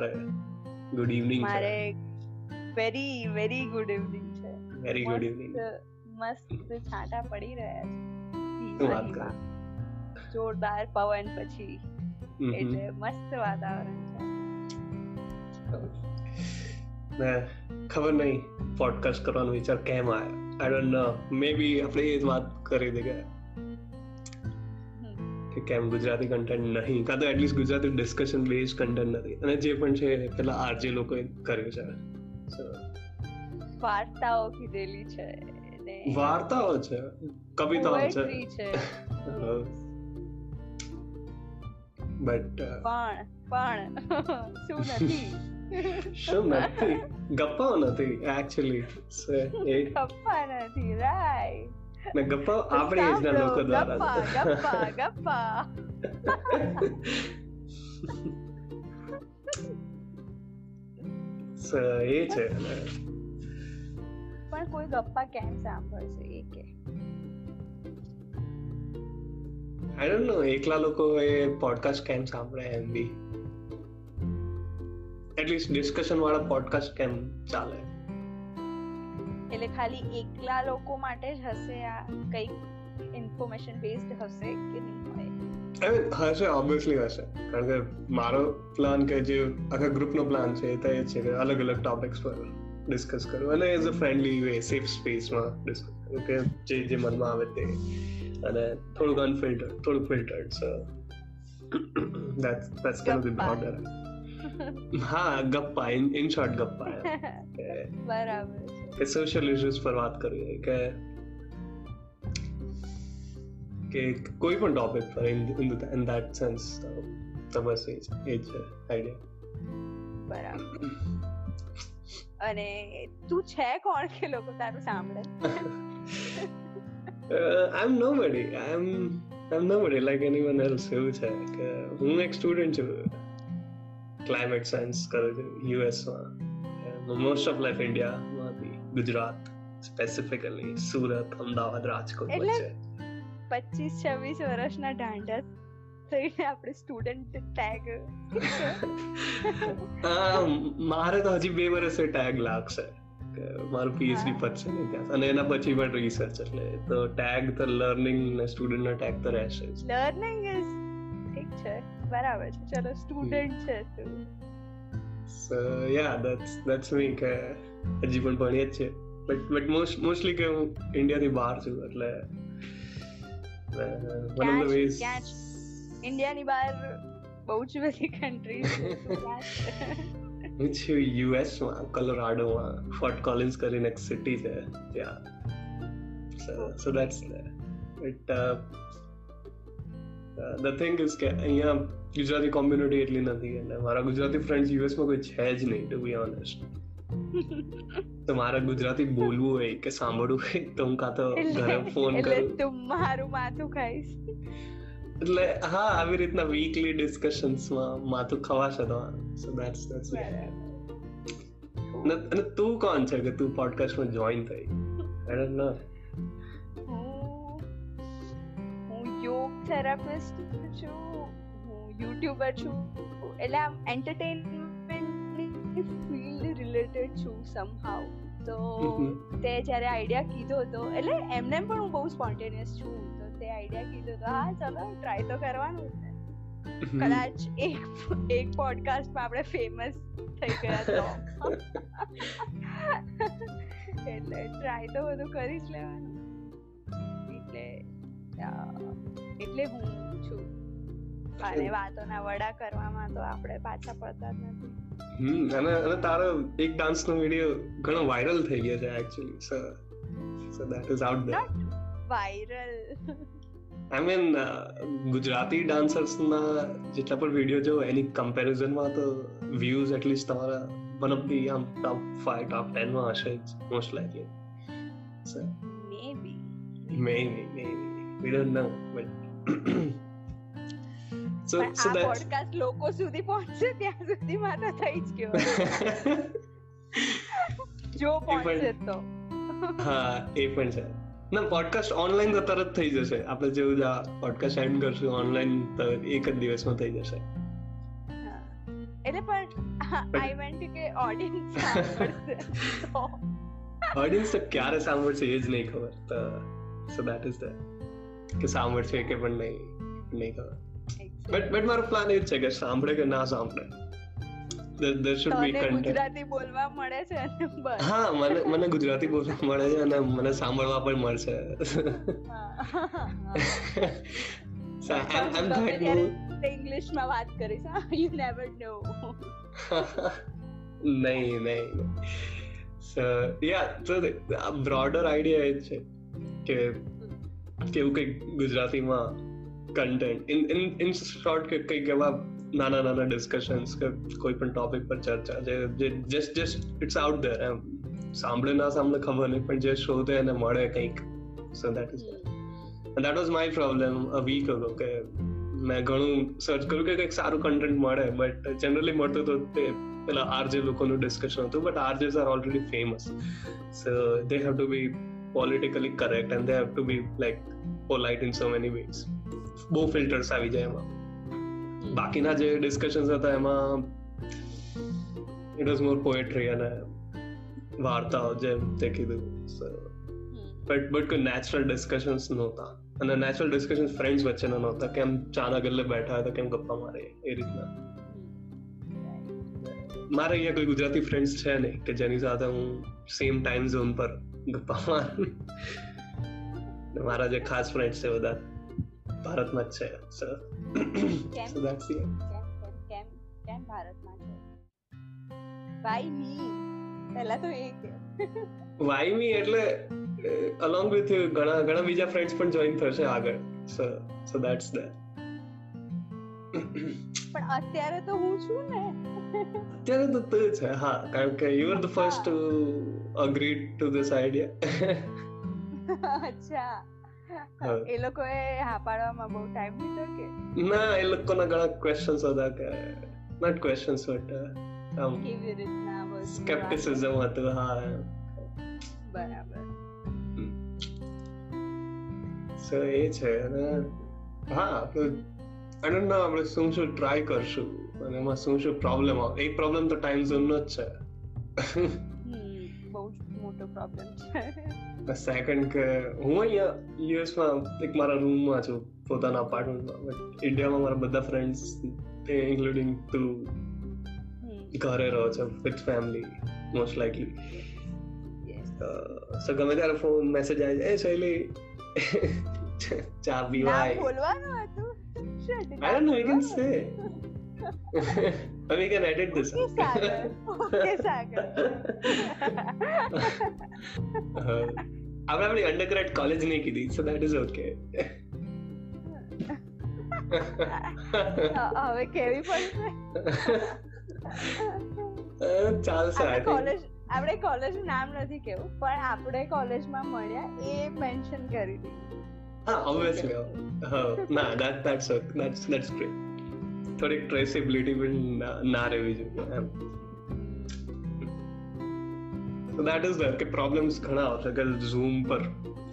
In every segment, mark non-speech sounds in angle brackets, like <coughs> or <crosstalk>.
તારે good evening છે. મારે વેરી વેરી ગુડ ઇવનિંગ છે. વેરી ગુડ ઇવનિંગ મસ્ત છાંટા પડી રહ્યા શું વાત કર? જોરદાર પવન પછી. એટલે મસ્ત વાતાવરણ છે. ને ખબર નહીં પોડકાસ્ટ કરવાનો વિચાર કેમ આવ્યો આઈ ડોન્ટ નો મે બી આપણે એ વાત કરી દે કે. કે કેમ ગુજરાતી કન્ટેન્ટ નહીં? કાં તો at least Gujarati discussion base content નથી. અને જે પણ છે પેલા આરજે લોકોએ કર્યું છે. વાર્તાઓ કીધેલી છે વાર્તાઓ છે? કવિતાઓ છે. બટ પણ પણ શું નથી? શું નથી? ગપ્પાઓ નથી એકચ્યુઅલી ગપ્પા નથી રાઈટ ને ગપ્પા <laughs> આપણી એજના લોકો દ્વારા ગપ્પા ગપ્પા <laughs> એ છે. પણ કોઈ ગપ્પા કેમ સાંભળશે એ કે. આઈ ડોન્ટ નો એકલા લોકો એ પોડકાસ્ટ કેમ સાંભળે એમ બી. એટલીસ્ટ ડિસ્કશન વાળા પોડકાસ્ટ કેમ ચાલે? એટલે ખાલી એકલા લોકો માટે જ હશે આ કંઈક ઇન્ફોર્મેશન બેઝડ હશે કે નહીં હોય? હશે ઓબ્વિયસલી હશે. કારણ કે મારો પ્લાન કે જે આખા ગ્રુપનો પ્લાન છે એ તો એ છે કે અલગ અલગ ટોપિક્સ પર ડિસ્કસ કરું. અને as a friendly way safe સ્પેસમાં ડિસ્કસ કરું કે જે જે મનમાં આવે તે. અને થોડુંક અનફિલ્ટર્ડ થોડુંક filtered so that's that's of the broader. હા ગપ્પા. ઇન ઇન શોર્ટ ગપ્પા. <laughs> બરાબર. કે સોશિયલ ઇશ્યુઝ પર વાત કરવી કે કે કોઈ પણ ટોપિક પર ઇન ઇન ધેટ સેન્સ તો બસ એ જ છે આઈડિયા બરાબર અને તું છે કોણ કે લોકો તારું સાંભળે I am nobody I am I am nobody like anyone else એવું છે કે હું એક સ્ટુડન્ટ છું ક્લાઇમેટ સાયન્સ કરું છું યુએસમાં મોસ્ટ ઓફ લાઈફ ઇન્ડિયામાંથી ગુજરાત સ્પેસિફિકલી સુરત અમદાવાદ રાજકોટ વચ્ચે. પચીસ છવ્વીસ વર્ષના ઢાંઢસ થઈને આપણે સ્ટુડન્ટ ટેગ <laughs> મારે તો હજી બે વર્ષે ટેગ લાગશે મારું પીએચડી પતશે ને ત્યાં. અને એના પછી પણ રિસર્ચ એટલે તો ટેગ તો લર્નિંગ ને સ્ટુડન્ટ નો ટેગ તો રહેશે લર્નિંગ ઇઝ ઠીક છે બરાબર છે. ચલો સ્ટુડન્ટ છે તું. સો યા ધેટ્સ ધેટ્સ મી કે હજી પણ ભણીએ જ છે બટ બટ મોસ્ટ મોસ્ટલી કે હું ઇન્ડિયાથી બહાર છું એટલે વન ઓફ ધ? વેઝ? ઇન્ડિયાની બહાર બહુ જ બધી કન્ટ્રીઝ <laughs> હું છું યુએસમાં કોલોરાડોમાં ફોર્ટ કોલિન્સ કરીને એક સિટી છે ત્યાં. So so that's but the thing is કે અહીંયા ગુજરાતી કોમ્યુનિટી એટલી નથી અને મારા ગુજરાતી ફ્રેન્ડ્સ યુએસમાં કોઈ છે જ નહીં ટુ બી ઓનેસ્ટ તો મારે ગુજરાતી બોલવું હોય કે સાંભળવું હોય તો હું કાં તો ઘરે ફોન કરું. તું મારું માથું ખાઈશ. એટલે હા આવી રીતના વીકલી ડિસ્કશન્સમાં માથું ખવાશે તો. સો ધેટ્સ ધેટ્સ અને તું કોણ છે કે તું પોડકાસ્ટમાં જોઈન થઈ? આઈ ડોન્ટ નો હું યોગ થેરાપિસ્ટ છું હું યુટ્યુબર છું. એટલે આમ એન્ટરટેનમેન્ટની ફિલ્ડ રિલેટેડ છું સમહાઉ તો. તે જ્યારે આઈડિયા કીધો તો એટલે એમને પણ હું બહુ સ્પોન્ટેનિયસ છું. તો તે આઈડિયા કીધો તો હા ચલો ટ્રાય તો કરવાનું. કદાચ એક એક પોડકાસ્ટમાં આપણે ફેમસ થઈ ગયા તો. એટલે ટ્રાય તો બધું કરી જ લેવાનું. એટલે એટલે હું છું. અને વાતોના વડા કરવામાં તો આપણે પાછા પડતા જ નથી. હમ અને અને તારો એક ડાન્સ નો વિડિયો ઘણો વાયરલ થઈ ગયો છે actually so so that is out there viral I mean Gujarati dancers ના જેટલા પણ વીડિયો જો એની કમ્પેરિઝનમાં તો વ્યૂઝ એટલીસ્ટ તમારા વન ઓફ ધી આમ ટોપ 5 ટોપ 10 માં હશે જ most likely so may maybe we don't know don't so so આ પોડકાસ્ટ લોકો સુધી પહોંચશે ત્યાં સુધી માતા થઈ જ ગયો. <laughs> જો પહોંચશે તો. હા એ પણ છે. ના પોડકાસ્ટ ઓનલાઈન તો તરત થઈ જશે. આપણે જેવું જ આ પોડકાસ્ટ એન્ડ કરશું ઓનલાઈન તો એક જ દિવસમાં થઈ જશે. એટલે પણ આઈ મેન્ટ કે ઓડિયન્સ સાંભળશે <laughs> ઓડિયન્સ તો ક્યારે સાંભળશે એ જ નહીં ખબર. તો સો દેટ ઇઝ ધ કે સાંભળશે કે પણ નહીં નહીં ખબર. બટ બટ મારો પ્લાન એ છે કે સાંભળે કે ના સાંભળે. There should be content Gujarati બોલવા મળે છે બસ. હા મને મને ગુજરાતી બોલવા મળે છે અને મને સાંભળવા પણ મળશે. હા, that ત્યારે mood. તે ઇંગ્લિશમાં વાત કરીશ યુ નેવર નો નહીં નહીં સો યા તો બ્રોડર આઈડિયા એ છે કે કેવું કંઈક ગુજરાતીમાં content in in in short કે કંઈક એવા નાના નાના ડિસ્કશન્સ કે કોઈ પણ ટોપિક પર ચર્ચા જે just just it's out there એમ સાંભળે ના સાંભળે ખબર નહીં પણ જે શોધે એને મળે કંઈક so that is that was my problem a week ago કે મેં ઘણું સર્ચ કર્યું કે કંઈક સારું કન્ટેન્ટ મળે બટ જનરલી મળતું તો તે પેલા આરજે લોકોનું ડિસ્કશન હતું but RJs are already famous so they have to be politically correct and they have to be like polite in so many ways બહુ ફિલ્ટર્સ આવી જાય એમાં. બાકીના જે ડિસ્કશન્સ હતા એમાં ઇટ વોઝ મોર પોએટ્રી અને વાર્તાઓ જેમ તે કીધું. બટ બટ કોઈ નેચરલ ડિસ્કશન્સ નહોતા. અને નેચરલ ડિસ્કશન ફ્રેન્ડ્સ વચ્ચેના નહોતા કેમ ચાના ગલ્લે બેઠા હતા કેમ ગપ્પા મારે એ રીતના. મારે અહીંયા કોઈ ગુજરાતી ફ્રેન્ડ્સ છે નહીં કે જેની સાથે હું સેમ ટાઈમ ઝોન પર ગપ્પા મારું. મારા જે ખાસ ફ્રેન્ડ્સ છે બધા. ભારતમાં જ છે. સો કેમ? કેમ કેમ? કેમ? કેમ ભારતમાં છે? વાય મી પહેલા તો એ કે. વાય મી એટલે અલોંગ વિથ ઘણા ઘણા બીજા ફ્રેન્ડ્સ પણ જોઈન થશે આગળ. સો સો ધેટ્સ ધેટ પણ અત્યારે તો હું છું ને. અત્યારે તો તું છે હા કારણ કે you are the first to agree to this idea અચ્છા. <laughs> એ લોકોએ હા પાડવામાં બહુ ટાઈમ લીધો કે ના એ લોકોના ઘણા ક્વેશ્ચન્સ હતા કે નોટ ક્વેશ્ચન્સ બટ આમ કેવી રીતના સ્કેપ્ટિસિઝમ હતું હા. બરાબર. સો એ છે અને હા અને નો આપણે શું શું ટ્રાય કરશું અને એમાં શું શું પ્રોબ્લેમ આવે. એ પ્રોબ્લેમ તો ટાઈમ ઝોનનો જ છે. <laughs> બહુ મોટો પ્રોબ્લેમ છે. <laughs> સેકન્ડ કે હું અહીંયા યુએસમાં એક મારા રૂમમાં છું પોતાના અપાર્ટમેન્ટમાં બટ ઇન્ડિયામાં મારા બધા ફ્રેન્ડ્સ ઇન્ક્લુડિંગ તું ઘરે રહો છો with family most likely yes. So ગમે ત્યારે ફોન મેસેજ આવી જાય શૈલી ચા પીવાય બોલવાનું હતું know, you can નામ say. બોલવાનું. <laughs> We can edit this. Okay, Sagar. Okay, Sagar. <laughs> Uh, આપણે આપણી અંડરગ્રેડ કોલેજ નહીં કીધી સો દેટ ઇઝ ઓકે હવે કેવી પડશે ચાલશે કોલેજ આપણે કોલેજ નામ નથી કેવું પણ આપણે કોલેજમાં મળ્યા એ મેન્શન કરી દીધું હા ઓબ્વિયસલી હા ના દેટ્સ દેટ્સ ગ્રેટ થોડીક ટ્રેસેબિલિટી પણ ના- ના રહેવી જોઈએ એમ so that is there કે પ્રોબ્લેમ્સ ઘણા આવશે કે ઝૂમ પર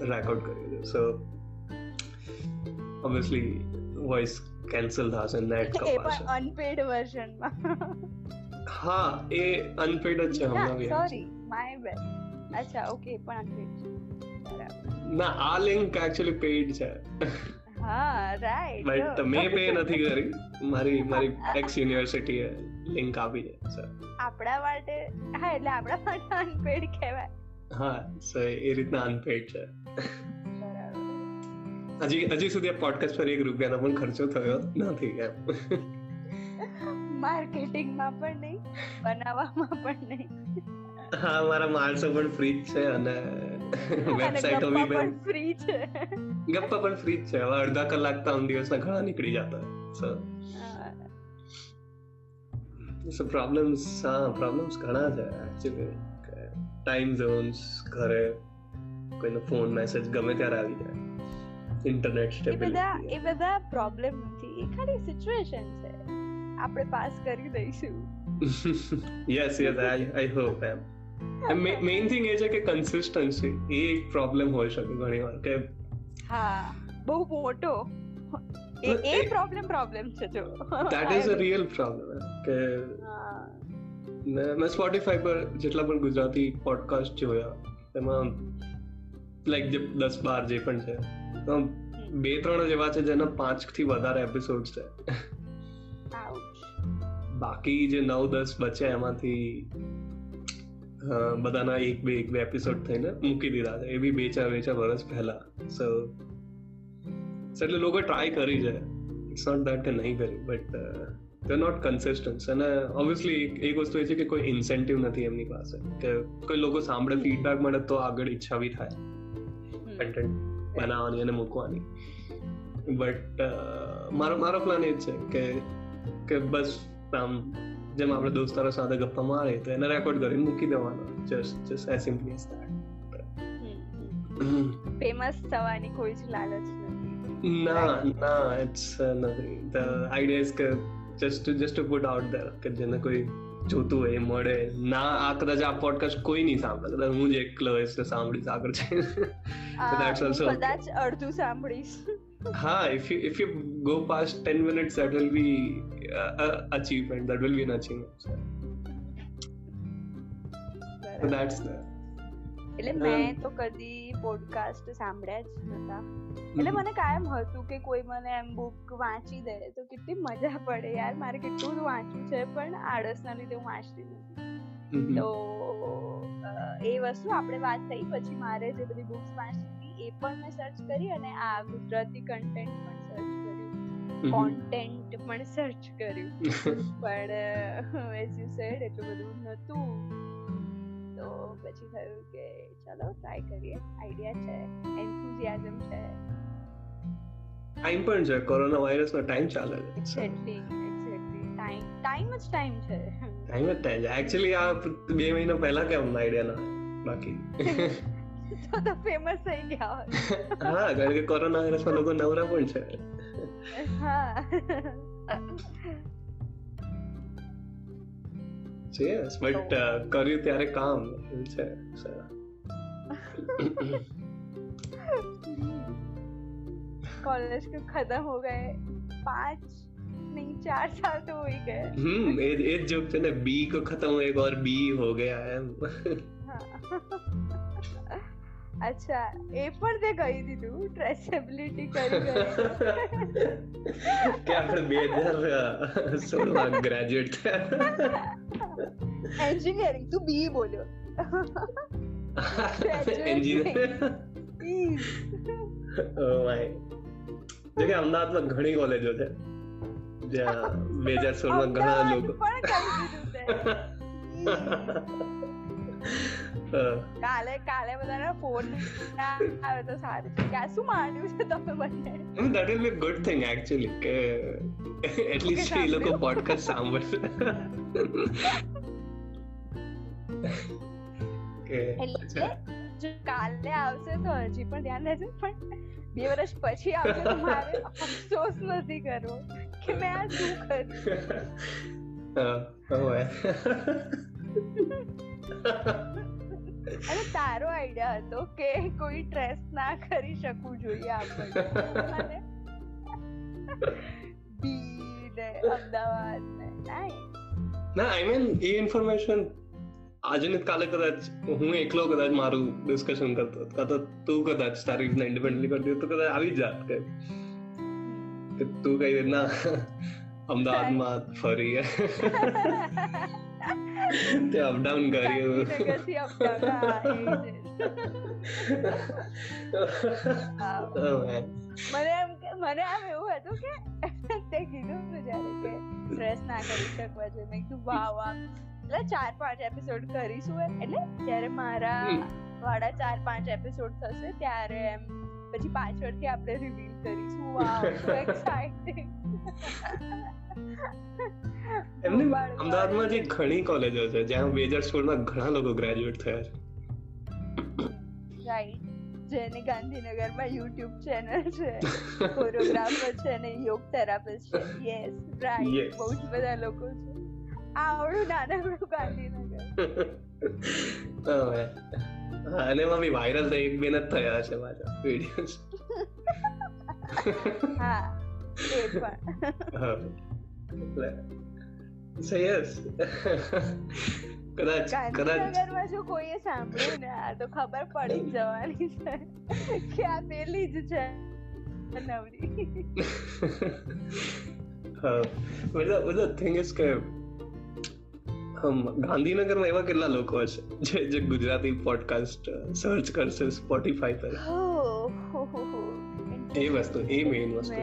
રેકોર્ડ કરી દે સો ઓબ્વિયસલી વોઇસ કેન્સલ થશે નેટ કપાશે અનપેડ વર્ઝનમાં હા એ અનપેડ જ છે હમણાં બી સોરી માય બેડ અચ્છા ઓકે પણ અનપેડ છે ના આ લિંક એકચ્યુઅલી પેઇડ છે હા રાઈટ બટ મેં પે નથી કરી મારી મારી એક્સ યુનિવર્સિટીએ લિંક આપી દે સર આપણા માટે હા એટલે આપણા માટે અનપેડ કહેવાય. હા સો એ રીતના અનપેડ છે. હજી હજી સુધી આ પોડકાસ્ટ પર એક રૂપિયાનો પણ ખર્ચો થયો નથી એમ. માર્કેટિંગમાં પણ નહીં બનાવવામાં પણ નહીં. હા મારા માણસો પણ ફ્રી જ છે અને વેબસાઇટો બી પણ ફ્રી છે. ગપ્પા પણ ફ્રી જ છે. હવે અડધા કલાક તો આમ દિવસના ઘણા નીકળી જતા સો પ્રોબ્લેમ્સ હા પ્રોબ્લેમ્સ ઘણા છે. એકચ્યુઅલી ટાઈમ ઝોન્સ ઘરે કોઈનો ફોન મેસેજ ગમે ત્યારે આવી જાય. ઇન્ટરનેટ સ્ટેબિલિટી એ બધા પ્રોબ્લેમ નથી. એ ખાલી સિચ્યુએશન છે. આપણે પાસ કરી દઈશું. Yes yes I I hope M main thing એ છે કે કન્સિસ્ટન્સી એ એક પ્રોબ્લેમ હોઈ શકે ઘણી વાર કે હા બહુ મોટો. એ એ પ્રોબ્લેમ પ્રોબ્લેમ છે જો. That is a real problem કે મેં સ્પોટીફાઈ પર જેટલા પણ ગુજરાતી પોડકાસ્ટ જોયા એમાં લાઈક જે દસ બાર જે પણ છે બે ત્રણ જ એવા છે જેના પાંચથી વધારે એપિસોડ છે. બાકી જે નવ દસ બચ્યા એમાંથી બધાના એક બે એક બે એપિસોડ થઈને મૂકી દીધા છે. એ બી બે ચાર બે ચાર વર્ષ પહેલા. સો એટલે લોકો ટ્રાય કરી છે ઇટ્સ નોટ દેટ કે નહીં કરી બટ દે નોટ કન્સિસ્ટન્સ અને ઓબ્વિયસલી એક વસ્તુ એ છે કે કોઈ ઇન્સેન્ટિવ નથી એમની પાસે કે કોઈ લોકો સાંભળે ફીડબેક મળે તો આગળ ઈચ્છા બી થાય કન્ટેન્ટ બનાવવાની અને મૂકવાની બટ મારો મારો પ્લાન એ જ છે કે કે બસ આમ જેમ આપણે દોસ્તારો સાથે ગપ્પા મારે તો એને રેકોર્ડ કરીને મૂકી દેવાનો just just as simply as that famous થવાની કોઈ જ લાલચ નથી ના ના ઇટ્સ નથી ધ આઈડિયા ઇઝ કે just just to put out there કે જેને કોઈ જોતું હોય મળે ના આ કદાચ આ પોડકાસ્ટ કોઈ નહીં સાંભળે કદાચ હું જ એકલો તો સાંભળીશ આગળ છે કદાચ અડધું સાંભળીશ હા if you if you go past 10 minutes that will be achievement a will be an achievement so that's the એટલે મેં તો કદી પોડકાસ્ટ સાંભળ્યા જ નતા. એટલે મને કાયમ હતું કે કોઈ મને એમ બુક વાંચી દે તો કેટલી મજા પડે યાર મારે કેટલું બધું વાંચ્યું છે પણ આળસના લીધે હું વાંચતી નથી. તો એ વસ્તુ આપણે વાત થઈ પછી મારે જે બધી બુક્સ વાંચી એ પણ મેં સર્ચ કરી અને આ ગુજરાતી કન્ટેન્ટ પણ સર્ચ કર્યું. કોન્ટેન્ટ પણ સર્ચ કર્યું. <laughs> પણ એઝ યુ સેડ એટલું બધું નતું. તો પછી થયું કે ચલો ટ્રાય કરીએ. આઈડિયા છે એન્થુઝિયાઝમ છે. ટાઈમ પણ છે કોરોના વાયરસ નો ટાઈમ ચાલે છે. એક્ઝેક્ટલી એક્ઝેક્ટલી ટાઈમ ટાઈમ જ ટાઈમ છે. ટાઈમ જ ટાઈમ છે. એક્ચ્યુઅલી આ બે મહિના પહેલા કેમ આઈડિયા ના બાકી? <laughs> તો તો ફેમસ થઈ ગયા હા કારણ કે કોરોના વાયરસમાં લોકો નવરા પણ છે. હા. तो- uh, अच्छा, अच्छा। कॉलेज के खत्म हो गए पाँच नहीं चार साल तो हो ही गए। हम्म एक जोक पे बी को खत्म एक और बी हो गया है। हाँ. <laughs> અચ્છા એ પણ તે કહી દીધું ટ્રેસેબિલિટી કરી કે આપણે બે હજાર સોળમાં ગ્રેજ્યુએટ થયા. એન્જિનિયરિંગ તું બી બોલ્યો. જો કે અમદાવાદમાં ઘણી કોલેજો છે. જ્યાં બે હજાર સોળમાં ઘણા લોકો <laughs> કાલે કાલે બધાને ફોન આવે તો સારું કે શું માંડ્યું છે તમે બંને that will be good thing actually કે એટલીસ્ટ એ લોકો પોડકાસ્ટ સાંભળશે એટલે જો કાલે આવશે તો હજી પણ ધ્યાન રહેશે પણ બે વર્ષ પછી આવશે તો મારે અફસોસ નથી કરવો કે મેં આ શું કર્યું. <laughs> <laughs> <laughs> અને તારો આઈડિયા હતો કે કોઈ ટ્રેસ ના કરી શકવું જોઈએ આપણને બી ને અમદાવાદ ને ના આઈ મીન એ ઇન્ફોર્મેશન આજે ને કાલે કદાચ હું એકલો કદાચ મારું ડિસ્કશન કરતો કાં તો તું કદાચ તારી રીતના ઇન્ડિપેન્ડન્ટલી કરતી તો કદાચ આવી જાત કે તું કઈ રીતના <laughs> અમદાવાદમાં ફરી. <laughs> તે અપડાઉન કર્યું મને એમ મને આમ એવું હતું કે તે કીધું તું જ્યારે કે સ્ટ્રેસ ના કરી શકવા જોઈએ મેં કીધું વાહ વાહ એટલે ચાર પાંચ એપિસોડ કરીશું એટલે જ્યારે મારા વાળા ચાર પાંચ એપિસોડ થશે ત્યારે એમ પછી પાછળથી આપણે રિવીલ કરીશું. વાવ સો એક્સાઇટિંગ એમની અમદાવાદમાં જે ઘણી કોલેજો છે જ્યાં બે હજાર સોળમાં ઘણા લોકો ગ્રેજ્યુએટ થયા છે. રાઈટ જેને ગાંધીનગરમાં યુટ્યુબ ચેનલ છે <laughs> કોરિયોગ્રાફર છે અને યોગ થેરાપિસ્ટ છે. યસ રાઈટ બહુ જ બધા લોકો છે. આવડું નાનકડું ગાંધીનગર. <laughs> હા અને એમાં બી વાયરલ થઈ એક બેન જ થયા છે પાછા વિડીયોઝ હા એ પણ. એટલે સો યસ કદાચ કદાચ જો કોઈએ સાંભળ્યું ને આ તો ખબર પડી જવાની છે કે આ પેલી જ છે નવરી. હા. થિંગ ઇઝ કે ગાંધીનગરમાં એવા કેટલા લોકો હશે જે જે ગુજરાતી પોડકાસ્ટ સર્ચ કરશે સ્પોટીફાઈ પર? એ વસ્તુ એ મેઇન વસ્તુ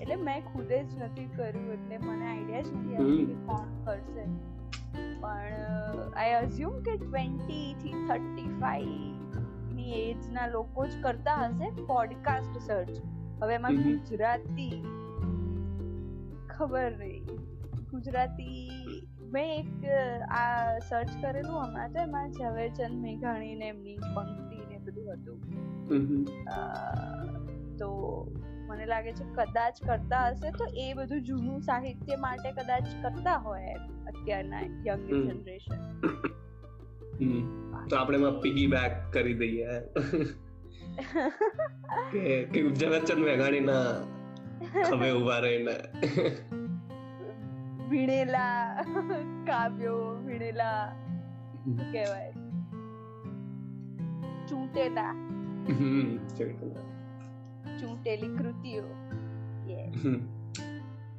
એટલે મેં ખુદે જ નથી કર્યું એટલે મને આઈડિયા જ નથી. કે કોણ કરશે. પણ આઈ અઝ્યુમ કે 20 થી 35 ની એજ ના લોકો જ કરતા હશે પોડકાસ્ટ સર્ચ હવે એમાં ગુજરાતી ખબર નહીં. ગુજરાતી મેં એક આ સર્ચ કરેલું હમણાં તો એમાં ઝવેરચંદ મેઘાણી ને એમની પંક્તિ ને બધું હતું. તો મને લાગે છે કદાચ કરતા હશે તો એ બધું જૂનું સાહિત્ય માટે કદાચ કરતા હોય અત્યારના યંગ જનરેશન તો આપણે એમાં પીગી બેક કરી દઈએ. કે કે ઝવેરચંદ મેઘાણીના ખભે ઊભા રહીને. વીણેલા <laughs> કાવ્યો ભીણેલા કહેવાય? ચૂંટેલા. ચૂંટેલી. કૃતિઓ.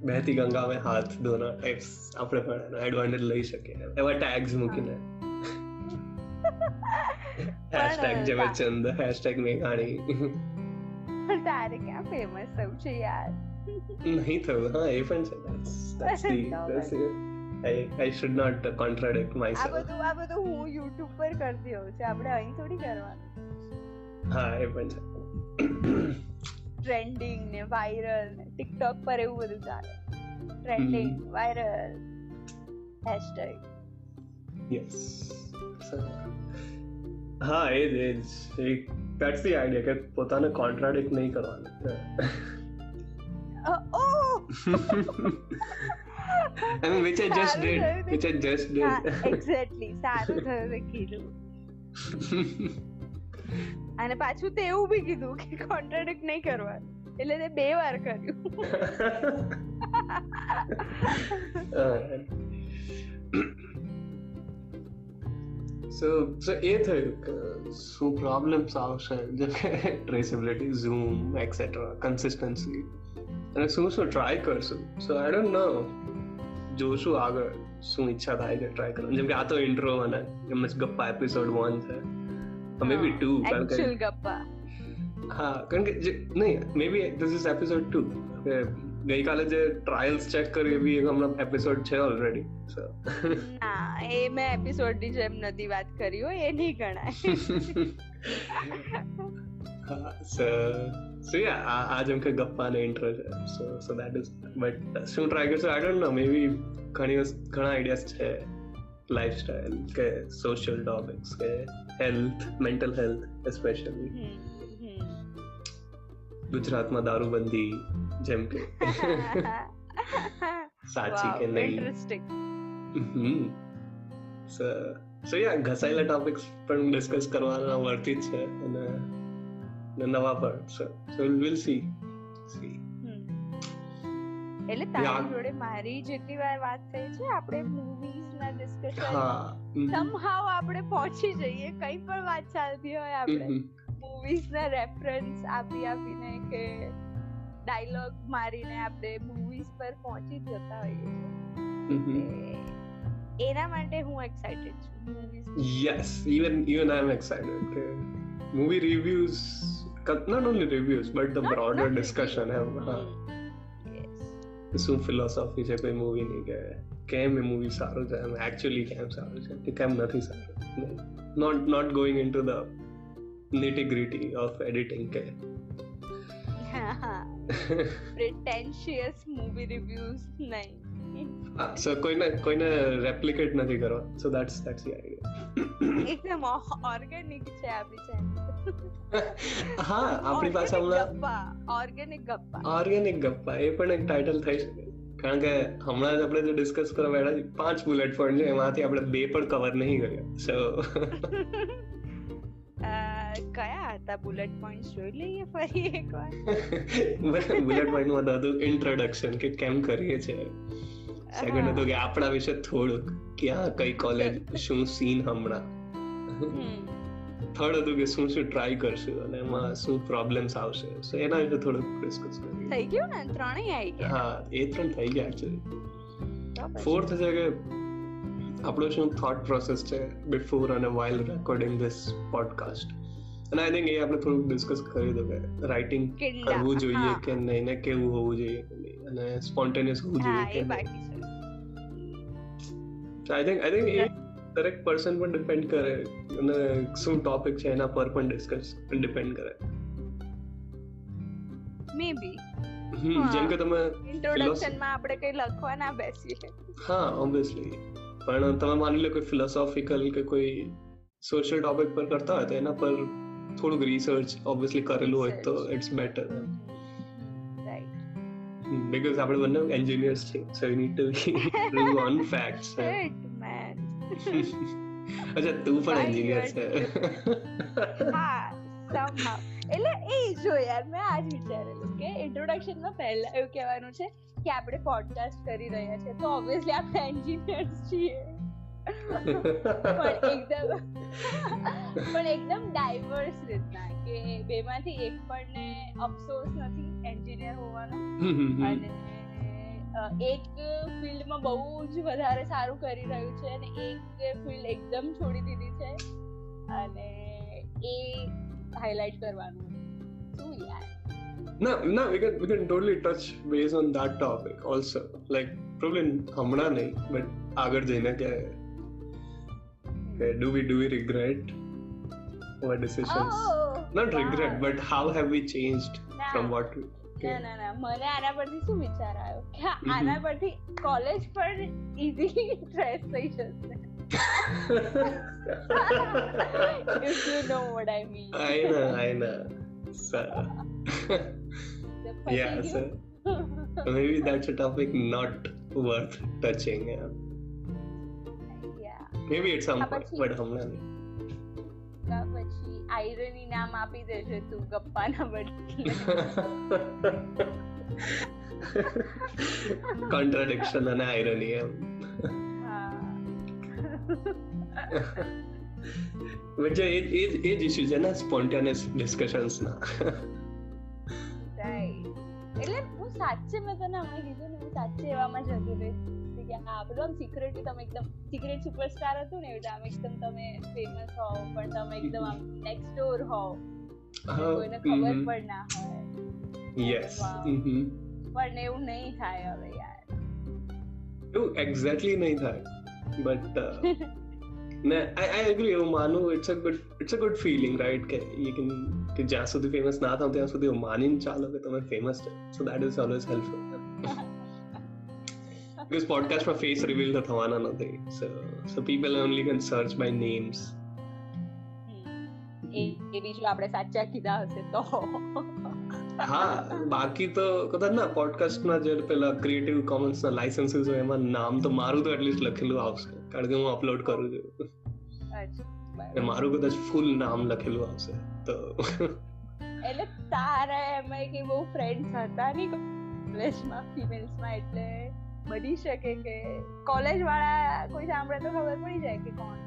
બહેતી ગંગા મેં હાથ ધોના ટાઈપ્સ આપણે પણ એડવાન્ટેજ લઈ શકીએ. એવા ટેગ્સ મૂકીને. હેશટેગ <laughs> પણ ચંદ હેશટેગ મેઘાણી. <laughs> તારે ક્યાં ફેમસ થયું છે યાર? નહીં થયું હા એ પણ છે that's the that's the I I should not contradict આ બધું આ બધું હું યુટ્યુબ પર કરતી હોઉં છું. આપણે અહીં થોડી કરવાનું. હા એ પણ છે. ટ્રેન્ડિંગ ને વાયરલ ને ટિકટોક પર એવું બધું ચાલે. ટ્રેન્ડિંગ વાયરલ હેશટેગ યસ હા એ જ એ જ. એક that's આઈડિયા કે પોતાને કોન્ટ્રાડિક્ટ નહીં કરવાનું. ઓ <laughs> I mean, which I just did. Which I just did. Exactly સારું થયું તે કીધું અને પાછું તે એવું બી કીધું કે કોન્ટ્રાડિક્ટ નહીં કરવાનું એટલે તે બે વાર કર્યું. <laughs> સો સો એ થયું કે શું પ્રોબ્લેમ્સ આવશે જેમ કે ટ્રેસેબિલિટી ઝૂમ એક્સેટ્રા કન્સિસ્ટન્સી અને શું શું ટ્રાય કરશું? સો આઈ ડોન્ટ નો જોશું આગળ શું ઈચ્છા થાય છે ટ્રાય કરવાની. જેમ કે આ તો ઇન્ટ્રો અને એમ ગપ્પા એપિસોડ વન છે. મે બી ટુ કારણ કે ગપ્પા. હા કારણ કે નહીં maybe this is episode two ગઈકાલે જે ટ્રાયલ્સ ચેક કરી એવી હમણાં એપિસોડ છે ઓલરેડી સો ના એ મેં એપિસોડની જેમ નથી વાત કરી હોય એ નહીં ગણાય. <laughs> સો યા આ જેમ કે ગપ્પાને ઇન્ટ્રો છે so so that is but શું ટ્રાય કરશું આઈ ડોન્ટ નો મે બી ઘણી ઘણા આઈડિયાઝ છે લાઈફસ્ટાઈલ કે સોશિયલ ટોપિક્સ કે હેલ્થ મેન્ટલ હેલ્થ એસ્પેશિયલી. ગુજરાતમાં દારૂબંધી જેમ કે સાચી કે નહીં ઇન્ટરેસ્ટિંગ સો યા ઘસાયેલા ટોપિક્સ પણ ડિસ્કસ કરવાના વર્તી છે અને અને નવા પણ સો વિલ સી સી એટલે તારી જોડે મારી જેટલી વાર વાત થઈ છે આપણે મૂવીઝ ના ડિસ્કશન સમહાવ આપણે પહોંચી જઈએ. કઈ પણ વાત ચાલતી હોય આપણે. મૂવીઝ ના રેફરન્સ આપી આપીને કે ડાયલોગ મારીને આપણે મૂવીઝ પર પહોંચી જતા હોઈએ છીએ. એના માટે હું એક્સાઇટેડ છું. Yes yes even I am excited કે movie reviews not only reviews but the broader discussion એમ હા શું ફિલોસોફી છે કોઈ મૂવીની કે કેમ એ મૂવી સારું છે એમ એકચ્યુઅલી કેમ સારું છે કે કેમ નથી સારું not not going into the nitty gritty of editing કે પ્રિટેન્શિયસ મૂવી રિવ્યુઝ નહીં સો કોઈને કોઈને રેપ્લિકેટ નથી કરવા so that's that's the idea એકદમ ઓર્ગેનિક છે આપણી ચેનલ હા આપણી પાસે હમણાં ઓર્ગેનિક ગપ્પા. ઓર્ગેનિક ગપ્પા એ પણ એક ટાઇટલ થઈ શકે. કારણ કે હમણાં જ આપણે જે ડિસ્કસ કરવા બેઠા પાંચ બુલેટ પોઈન્ટ છે એમાંથી આપણે બે પણ કવર નહીં કર્યા. સો <laughs> કયા હતા બુલેટ પોઈન્ટ જોઈ લઈએ ફરી એકવાર? <laughs> બુલેટ પોઈન્ટમાં હતું ઇન્ટ્રોડક્શન કે કેમ કરીએ છે. સેકન્ડ હતું કે આપણા વિશે થોડુંક ક્યાં કઈ કોલેજ <laughs> શું સીન હમણાં. થર્ડ હતું કે શું શું ટ્રાય કરશું અને એમાં શું પ્રોબ્લેમ્સ આવશે. સો એના વિશે થોડુંક ડિસ્કસ કરીએ. થઈ ગયું ને? ત્રણેય આવી ગયા. હા એ ત્રણ થઈ ગયા એકચ્યુઅલી ફોર્થ છે કે આપણો શું થોટ પ્રોસેસ છે બિફોર અને વાઇલ રેકોર્ડિંગ ધીસ પોડકાસ્ટ અને આઈ થિંક એ આપણે થોડુંક ડિસ્કસ કરી દો કે રાઇટિંગ કરવું જોઈએ કે નહીં ને કેવું હોવું જોઈએ કે નહીં અને સ્પોન્ટેનિયસ હોવું જોઈએ કે નહીં? આઈ થિંક આઈ થિંક દરેક પર્સન પર ડિપેન્ડ કરે અને શું ટોપિક છે એના પર પણ ડિસ્કસ ડિપેન્ડ કરે. મે બી હમ જેમ કે તમે ઇન્ટ્રોડક્શનમાં આપણે કઈ લખવા ના બેસીએ. હા ઓબ્વિયસલી પણ તમે માની લો કોઈ ફિલોસોફિકલ કે કોઈ સોશિયલ ટોપિક પર કરતા હોય તો એના પર થોડુંક રિસર્ચ ઓબ્વિયસલી કરેલું હોય તો ઇટ્સ બેટર બીકોઝ આપણે બંને એન્જિનિયર્સ છે so you need to be on facts અચ્છા તું પણ એન્જિનિયર છે હા somehow એટલે એ જો યાર મેં આજ વિચારેલું કે ઇન્ટ્રોડક્શનમાં પહેલા એવું કહેવાનું છે કે આપણે પોડકાસ્ટ કરી રહ્યા છે તો ઓબ્વિયસલી આપણે એન્જિનિયર્સ છીએ પણ એકદમ પણ એકદમ ડાયવર્સ રીતના કે બેમાંથી એક પણ ને અફસોસ નથી એન્જિનિયર હોવાનો અને એક ફિલ્ડમાં બહુ જ વધારે સારું કરી રહ્યું છે અને એક ફિલ્ડ એકદમ છોડી દીધી છે અને એ હાઇલાઇટ કરવાનું શું યાર No, no, we can we can totally touch base on that topic also. Like probably હમણાં નહીં but આગળ જઈને કે do we do we regret our decisions? Oh, Not wow. regret, but how have we changed ના. from what we? ના ના ના મને આના પરથી શું વિચાર આવ્યો કે હમ. આના પરથી કોલેજ પર ઇઝીલી ટ્રેસ થઈ જશે if you know what I mean. I know, I know. So, <laughs> તો પતી yeah, so ગયું? maybe that's a topic not worth touching. Yeah. Yeah. Maybe at some આ point, પછી- but હમણાં નહીં. તો પછી આયરની નામ આપી દેજે તું ગપ્પાના બદલે. કોન્ટ્રાડિક્શન અને આયરની એમ. વચ્ચે <laughs> એ એ એ જ ઇશ્યુ છે ને સ્પોન્ટેનિયસ ડિસ્કશન્સ ના. એટલે હું સાચે મેં તને હમણાં કીધું ને હું સાચે એવામાં જતી રહી કે હા પેલું આમ સિક્રેટ તમે એકદમ સિક્રેટ સુપરસ્ટાર હતું ને એટલે આમ એકદમ તમે ફેમસ હોવ પણ તમે એકદમ આમ નેક્સ્ટ ડોર હોવ. કોઈને ખબર પણ ના હોય. યસ પણ એવું નહીં થાય હવે યાર. એવું એક્ઝેક્ટલી નહીં થાય. બટ <laughs> ને આઈ આઈ એગ્રી હું માનું it's a good it's a good feeling right કે યુ કેન કે જ્યાં સુધી ફેમસ ના થાવ ત્યાં સુધી હું માનીને ચાલો કે તમે ફેમસ છો. So that is always helpful because પોડકાસ્ટમાં face reveal તો થવાના નથી સો so so people only can search my names. એ બીજું આપણે સાચા કીધા હશે તો. હા બાકી તો કદાચ ના પોડકાસ્ટમાં જે પેલા ક્રિએટિવ કોમન્સ ના લાઇસન્સીસ હોય એમાં નામ તો મારું તો એટલીસ્ટ લખેલું આવશે. કારણ કે હું અપલોડ કરું છું. મારું કદાચ ફૂલ નામ લખેલું આવશે. તો એટલે તારા એમાં કે બહુ ફ્રેન્ડ્સ હતા નહીં કોલેજમાં ફિમેલ્સમાં એટલે બની શકે કે કોલેજ વાળા કોઈ સાંભળે તો ખબર પડી જાય કે કોણ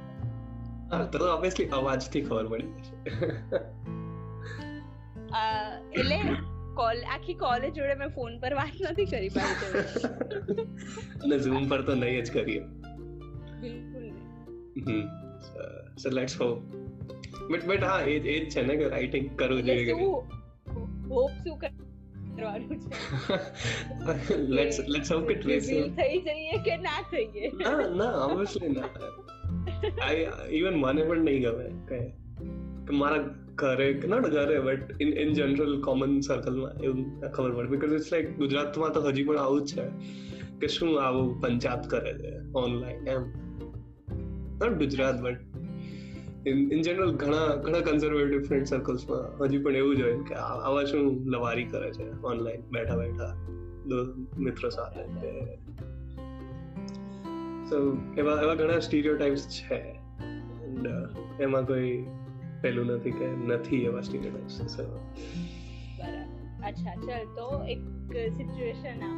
તો ઓબ્વિયસલી અવાજથી ખબર પડી એટલે કોલ આખી કોલેજ જોડે મેં ફોન પર વાત નથી કરી પાડી અને ઝૂમ પર તો નહીં જ કરીએ. બિલકુલ નહીં. So let's hope but but હા એ એ જ છે ને કે રાઇટિંગ કરવું જોઈએ હોપ શું કરવાનું છે. Let's let's hope it was થઈ જઈએ કે ના થઈએ? ના ના ઓબવિયસલી ના. <laughs> આઈ ઇવન મને પણ નહીં ગમે કે કે મારા ઘરે નોટ ઘરે but in in general common સર્કલમાં એવું ખબર પડે. બિકોઝ ઇટ્સ લાઈક ગુજરાતમાં તો હજી પણ આવું જ છે કે શું આવું પંચાયત કરે છે online M. Not Gujarat but in in general ઘણા ઘણા કન્ઝર્વેટિવ ફ્રેન્ડ સર્કલ્સમાં હજી પણ એવું જ હોય કે આવા શું લવારી કરે છે ઓનલાઈન બેઠા બેઠા મિત્રો સાથે. સો એવા એવા ઘણા સ્ટીરિયોટાઇપ્સ છે. એન્ડ એમાં કોઈ પેલું નથી કે નથી એવા સ્ટીરિયોટાઇપ્સ સો અચ્છા ચલ તો એક સિચ્યુએશન આપ.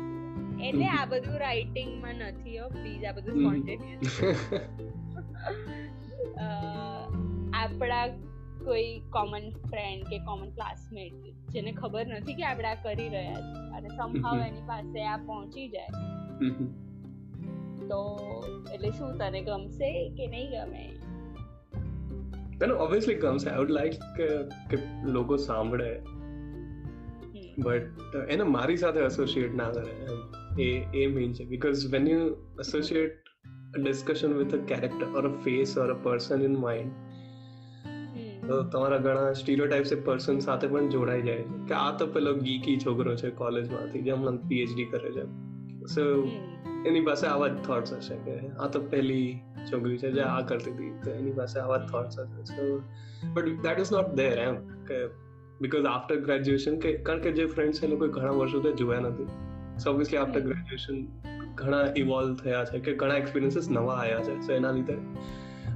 એટલે આ બધું રાઇટિંગમાં નથી હો. પ્લીઝ આ બધું સ્પોન્ટેનિયસ <laughs> આપણા કોઈ કોમન ફ્રેન્ડ કે કોમન ક્લાસમેટ જેને ખબર નથી કે આપણે આ કરી રહ્યા છે અને સમહાવ એની પાસે આ પહોંચી જાય. તો એટલે શું તને ગમશે કે નહીં ગમે? તને ઓબ્વિયસલી ગમશે. આઈ વુડ લાઈક કે લોકો સાંભળે. બટ એને મારી સાથે એસોસિએટ ના કરે. એ એ મેઇન છે. Because when you associate discussion with a character or a face or a person in mind તો તમારા ઘણા સ્ટીરિયોટાઇપ્સ એ પર્સન સાથે પણ જોડાઈ જાય છે. કે આ તો પેલો ગીકી છોકરો છે કોલેજમાંથી જે હમણાં પીએચડી કરે છે. સો એની પાસે આવા જ થોટ્સ હશે કે આ તો પહેલી છોકરી છે જે આ કરતી હતી તો એની પાસે આવા જ થોટ્સ હશે. So but that is not there એમ કે બિકોઝ આફ્ટર ગ્રેજ્યુએશન કે કારણ કે જે ફ્રેન્ડ્સ એ લોકો ઘણા વર્ષોથી જોયા નથી. સો ઓબ્વિયસલી આફ્ટર ગ્રેજ્યુએશન ઘણા ઇવોલ્વ થયા છે કે ઘણા એક્સપિરિયન્સીસ નવા આવ્યા છે. સો એના લીધે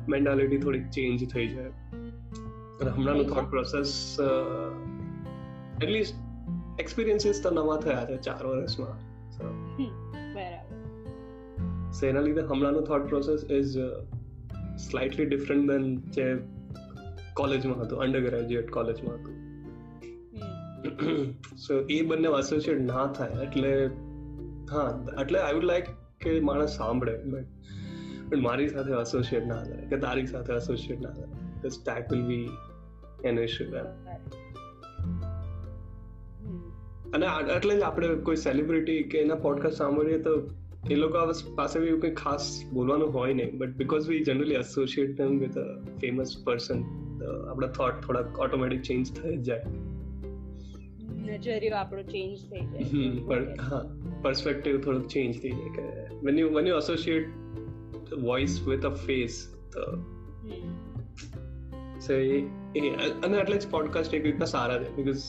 મેન્ટાલિટી થોડીક ચેન્જ થઈ છે અને હમણાંનું thought process at least experiences તો નવા થયા છે ચાર વર્ષમાં. સો એના લીધે હમણાંનું thought process is slightly different than જે કોલેજમાં હતું અંડર ગ્રેજ્યુએટ કોલેજમાં હતું. સો <clears throat> એ બંને એસોસિએટ ના થાય એટલે હા એટલે આઈ વુડ લાઈક કે માણસ સાંભળે બટ મારી સાથે એસોસિએટ ના થાય કે તારી સાથે એસોસિએટ ના થાય. Because that will be issue અને એટલે જ આપણે કોઈ સેલિબ્રિટી કે એના પોડકાસ્ટ સાંભળીએ તો એ લોકો પાસે બી કંઈ ખાસ બોલવાનું હોય નહીં. But because we generally associate them with a famous person આપણા થોટ થોડાક ઓટોમેટિક ચેન્જ થઈ જાય. નજરિયો આપણો ચેન્જ થઈ જાય. પણ હા પર્સપેક્ટિવ થોડુંક ચેન્જ થઈ જાય કે when you when you associate voice with a face તો સો એ અને એટલે જ પોડકાસ્ટ એક રીતના સારા છે because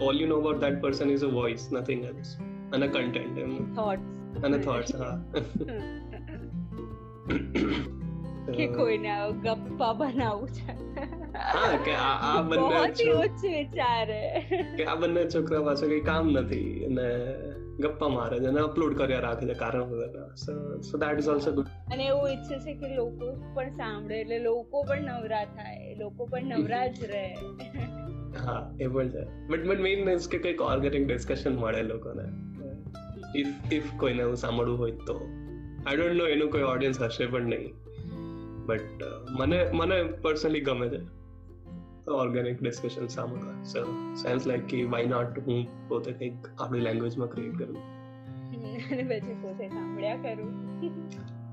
all you know about that person is a voice nothing else અને કન્ટેન્ટ એમ થોટ્સ અને થોટ્સ હા <laughs> કે કોઈને ગપ્પા બનાવવું છે હા કે આ આ બંને બહુ ઓછું વિચારે કે આ બંને છોકરા પાસે કઈ કામ નથી અને ગપ્પા મારે છે અને અપલોડ કર્યા રાખે છે કારણ વગર so that is also good અને એવું ઈચ્છે છે કે લોકો પણ સાંભળે એટલે લોકો પણ નવરા થાય લોકો પણ નવરા જ રહે. હા એ પણ છે. બટ બટ મેઇન ઇઝ કે કંઈક ઓર્ગેનિક ડિસ્કશન મળે લોકોને. ઇફ ઇફ કોઈને એવું સાંભળવું હોય તો. આઈ ડોન્ટ નો એનું કોઈ ઓડિયન્સ હશે પણ નહીં. બટ મને મને પર્સનલી ગમે છે. ઓર્ગેનિક ડિસ્કશન સાંભળવા સો સેન્સ લાઈક કે વાય નોટ હું પોતે કંઈક આપણી લેંગ્વેજમાં ક્રિએટ કરું અને પછી પોતે સાંભળ્યા કરું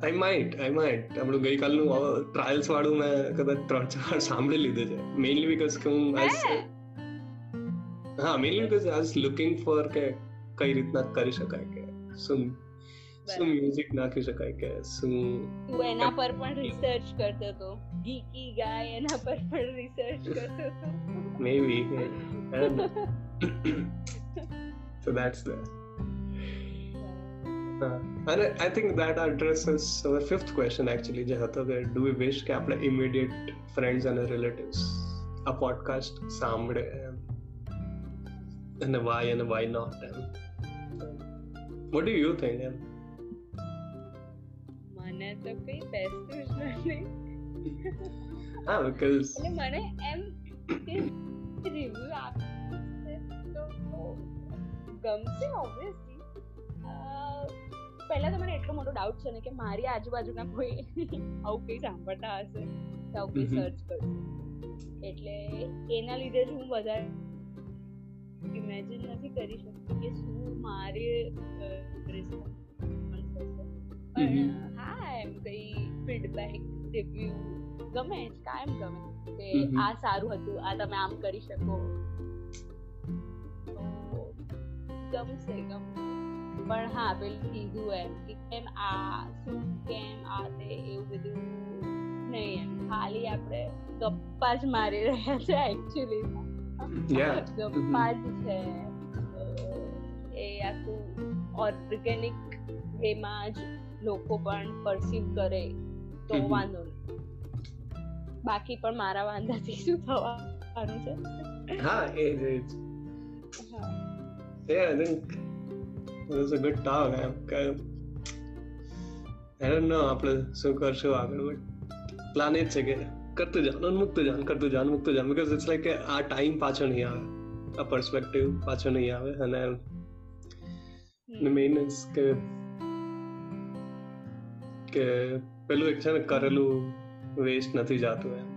આઈ માઇટ આઈ માઇટ આપણું ગઈકાલનું ટ્રાયલ્સ વાળું મેં કદાચ ત્રણ ચાર સાંભળી લીધું છે મેઇનલી બીકોઝ કે હું હા mainly because I was looking for કે કઈ રીતના કરી શકાય કે શું શું મ્યુઝિક નાખી શકાય કે શું? તું એના પર પણ રિસર્ચ કરતો હતો. ગીકી ગાય એના પર પણ રિસર્ચ કરતો હતો. મેબી <laughs> so that's ધ અને I think that addresses our fifth question actually જે હતો કે ડુ વી વિશ કે આપણે ઇમિડિયેટ ફ્રેન્ડ્સ અને રિલેટિવ્સ આ પોડકાસ્ટ સાંભળે અને વાય અને why not M. What do you think એમ? મને તો કઈ બેસતું જ નથી. હા બીકોઝ <laughs> એટલે મને એમ રિવ્યુ આપશે તો ગમશે ઓબ્વિયસલી પહેલા તો મને એટલો મોટો ડાઉટ છે ને કે મારી આજુબાજુના કોઈ <laughs> આવું કંઈ સાંભળતા હશે તો આવું કંઈ સર્ચ કરશે. એટલે એના લીધે જ હું વધારે ઇમેજિન નથી કરી શકતી કે શું મારે રિસ્પોન્સ પણ ફીડબેક રિવ્યુ ગમે કાયમ ગમે. કે આ સારું હતું આ તમે આમ કરી શકો. ગમશે ગમશે. પણ હા પેલું કીધું એમ કે કેમ આ શું કેમ આ તે એવું બધું નહીં એમ. ખાલી આપણે ગપ્પા જ મારી રહ્યા છે એકચ્યુઅલી <laughs> ગપ્પા જ છે. એ આખું ઓર્ગેનિક વેમાં જ લોકો પણ પરસીવ કરે. તો વાંધો નહીં. બાકી પણ મારા વાંધાથી શું થવાનું છે? હા એ જ Yeah, I think was a good talk. એમ કે I don't know આપણે શું કરશું આગળ બટ પ્લાન એ જ છે કે કરતું જાન મુકતું જાન કરતું જાન મુક્ત જાન બીકોઝ ઇટ્સ લાઈક કે આ ટાઈમ પાછો નહીં આવે આ પર્સપેક્ટિવ પાછો નહીં આવે અને મેઇન ઇઝ કે કે પેલું એક છે ને કરેલું વેસ્ટ નથી જાતું એમ.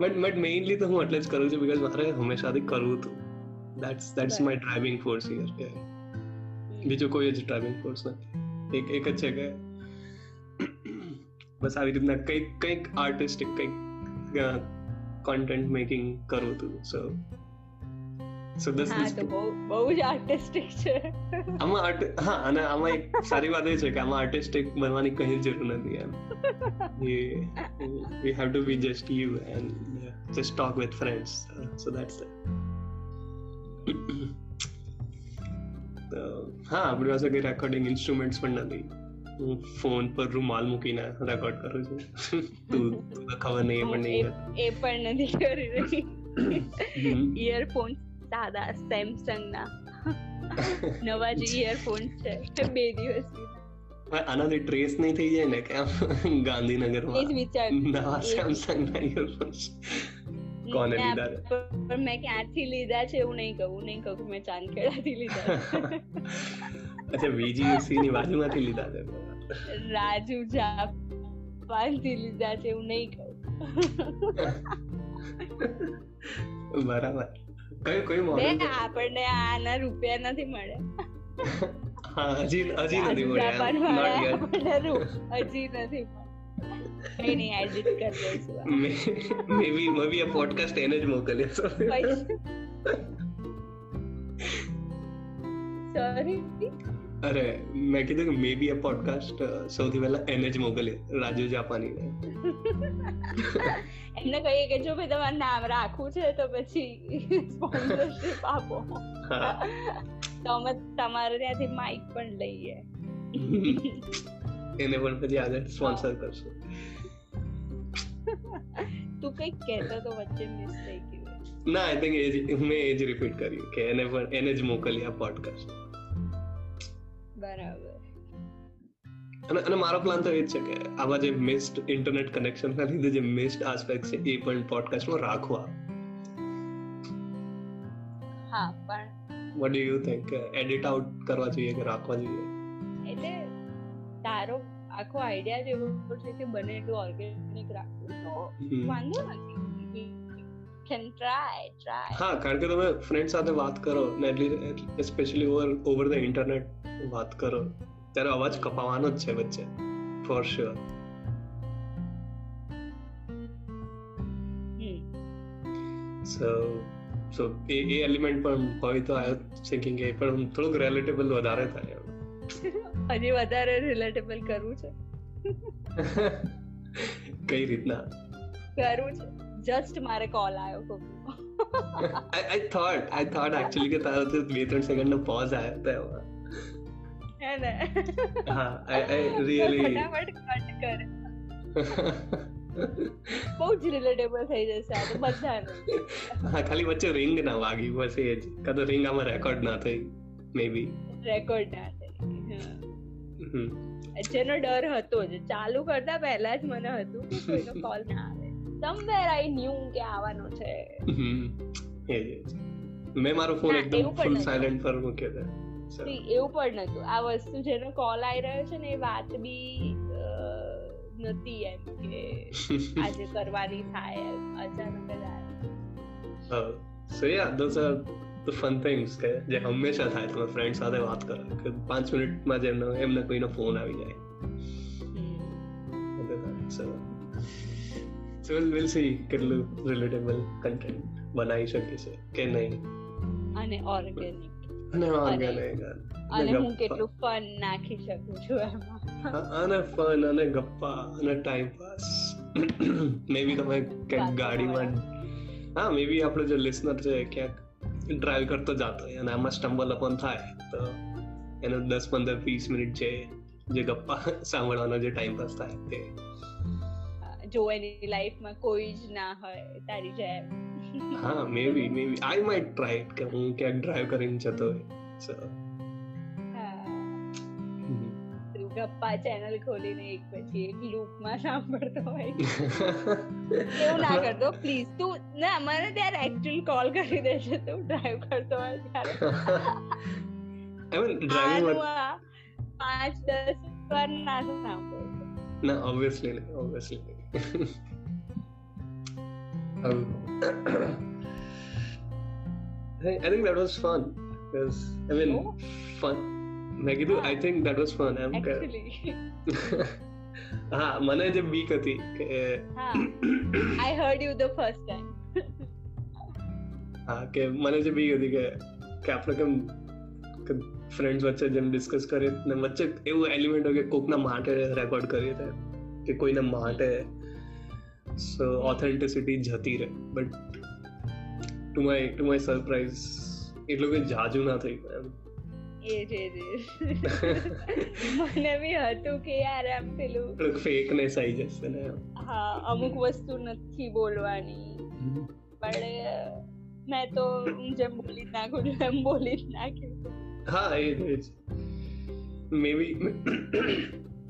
બટ બટ મેઇનલી તો હું એટલે જ કરું છું બીકોઝ મારે હંમેશાથી કરવું હતું. That's that's my driving force here કે બીજું કોઈ જ ડ્રાઇવિંગ ફોર્સ નથી. એક એક જ છે કે બસ આવી રીતના કંઈક કંઈક આર્ટિસ્ટિક કંઈક કોન્ટેન્ટ મેકિંગ કરવું હતું સો સો ધીસ ઇઝ તો બહુ બહુ જ આર્ટિસ્ટિક છે. આમાં હા અને આમાં એક સારી વાત એ છે કે આમાં આર્ટિસ્ટિક બનવાની કઈ જરૂર નથી એમ. Be just you and uh, just talk with friends. Uh, so that's તો હા આપણી પાસે કઈ રેકોર્ડિંગ ઇન્સ્ટ્રુમેન્ટ્સ પણ નથી. હું ફોન પર રૂમાલ મૂકીને રેકોર્ડ કરું છું. તું તું તો ખબર નહીં એ પણ નહીં એ પણ નથી કરી રહી. હમ. સાદા સેમસંગ ના. <laughs> નવા જે ઇયરફોન છે. બે દિવસ આનાથી ટ્રેસ નહીં થઈ જાય ને કે આમ ગાંધીનગરમાં નવા સેમસંગ ના ઇયરફોન કોને લીધા? પણ મેં ક્યાંથી લીધા છે એવું નહીં કહું નહીં કહું મેં ચાંદખેડાથી લીધા. <laughs> અચ્છા વીજીયુસી ની બાજુમાંથી લીધા છે? રાજુ જાપાનથી લીધા છે એવું નહીં કહું. <laughs> બરાબર. કયું કયું બે મોડેલ છે? આપણને આના રૂપિયા નથી મળ્યા. હજી હજી નથી મળ્યા. હજી નથી નહીં એડિટ કરી દઈશું મે બી મે બી આ પોડકાસ્ટ એને જ મોકલ્યો સોરી અરે મેં કીધું કે મે બી અ પોડકાસ્ટ સૌથી પહેલા એને જ મોકલી. રાજુ જાપાની <laughs> એમને કહીએ કે જો ભાઈ તમારું નામ રાખવું છે તો પછી સ્પોન્સરશિપ આપો. તો અમે તમારે ત્યાંથી માઇક પણ લઈએ. એને પણ પછી આગળ સ્પોન્સર કરશું. તું કંઈક કહેતો તો વચ્ચે મિસ થઈ ગયું. ના આઈ થિંક એ જ મેં એ જ રિપીટ કર્યું કે એને પણ એને જ મોકલી આ પોડકાસ્ટ બરાબર. અને અને મારો પ્લાન તો એ જ છે કે આવા જે મિસ્ડ ઇન્ટરનેટ કનેક્શન ના લીધે જે મિસ્ડ આસ્પેક્ટ છે એ પણ પોડકાસ્ટમાં રાખવા. હા પણ what do you think edit out કરવા જોઈએ કે રાખવા જોઈએ? એટલે તારો આખો આઈડિયા જ એવો છે કે બને એટલું ઓર્ગેનિક રાખવું તો વાંધો નથી. કેન ટ્રાય ટ્રાય હા કારણ કે તમે ફ્રેન્ડ સાથે વાત કરો ને એટલી specially over over the internet વાત કરો. ત્યારે અવાજ કપાવાનો જ છે વચ્ચે. ફોર શ્યોર સો સો એ એ એલિમેન્ટ પણ હોય તો આઈ થિંકિંગ એ પણ થોડુંક રિલેટેબલ વધારે થાય. <laughs> હજી વધારે રિલેટેબલ કરવું છે? <laughs> કઈ રીતના? કરવું છે? જસ્ટ મારે કોલ આવ્યો કોકનો. I thought I thought actually કે તારો બે ત્રણ સેકન્ડ નો પોઝ આવ્યો તો એમાં. હે ને? હા આઈ આઈ રીઅલી ફટાફટ કટ કર. બહુ જ રિલેટેબલ થઈ જશે આ તો બધાને. હા ખાલી વચ્ચે રિંગ ના વાગી બસ એ જ. કાં તો રિંગ આમાં રેકોર્ડ ના થઈ મે બી રેકોર્ડ ના થઈ જેનો ડર હતો જ ચાલુ કરતા પહેલા જ મને હતું કે કોઈનો કોલ ના આવે. સમવેર આઈ ન્યુ કે આવવાનો છે. હમ. એ જ. મેં મારો ફોન એકદમ ફૂલ સાયલેન્ટ પર મૂક્યો હતો. એવું પણ નતું આ વસ્તુ જેનો કોલ આવી રહ્યો છે ને એ વાત બી નથી એમ કે આજે કરવાની થાય અચાનક જ આવે. So yeah those are the fun things કે જે હંમેશા થાય. તમે ફ્રેન્ડ સાથે વાત કરો કે પાંચ મિનિટમાં જ એમનો એમને કોઈનો ફોન આવી જાય. સો સો વિલ સી કેટલું રિલેટેબલ કન્ટેન્ટ બનાવી શકે છે કે નહીં. અને ઓર્ગેનિક અને અને- નહીં અને હું કેટલું ફન નાખી શકું છું એમાં. અને ફન અને ગપ્પા અને ટાઈમ પાસ મે બી તમે ક્યાંક ગાડીમાં હા મે બી આપણો જે લિસનર છે ક્યાંક ડ્રાઈવ કરતો જતો હોય અને આમાં સ્ટમ્બલ અપન થાય તો એનો દસ પંદર વીસ મિનિટ છે જે ગપ્પા <laughs> સાંભળવાનો જે ટાઈમ પાસ થાય તે. જો એની લાઈફમાં કોઈ જ ના હોય તારી જેમ. હા maybe maybe I might try કે હું ક્યાંક ડ્રાઈવ કરીને જતો હોય. સો ગપ્પા ચેનલ ખોલીને એક પછી એક લૂપમાં સાંભળતો હોય. એવું ના <laughs> કરતો પ્લીઝ તું ના મને ત્યારે એક્ચ્યુઅલ કોલ કરી દેજે. તું ડ્રાઈવ કરતો હોય ત્યારે. <laughs> પાંચ દસ વાર ના સાંભળતો. ના ઓબ્વિયસલી <laughs> ઓબ્વિયસલી <coughs> નહીં um, I think that was fun. Because I mean Oh. fun. મેં કીધું I think that was fun એમ કે એકચ્યુઅલી હા મને જે બીક હતી કે હા I heard you the first time હા કે મને જે બીક હતી કે કે આપણે કેમ કે ફ્રેન્ડ્સ વચ્ચે જેમ ડિસ્કસ કરીએ ને વચ્ચે એવું એલિમેન્ટ હોય કે કોકના માટે રેકોર્ડ કરીએ તે કે કોઈના માટે સો ઓથેન્ટિસિટી જતી રહે. But to my to my surprise એટલું કંઈ જાજુ ના થઈ એમ. એ જે જે મને બી હતું કે યાર એમ પેલું થોડુંક ફેકનેસ આવી જશે ને હા અમુક વસ્તુ નથી બોલવાની. પણ મેં તો જેમ બોલી નાખું છું એમ બોલી જ નાખ્યું હા એ જ મે બી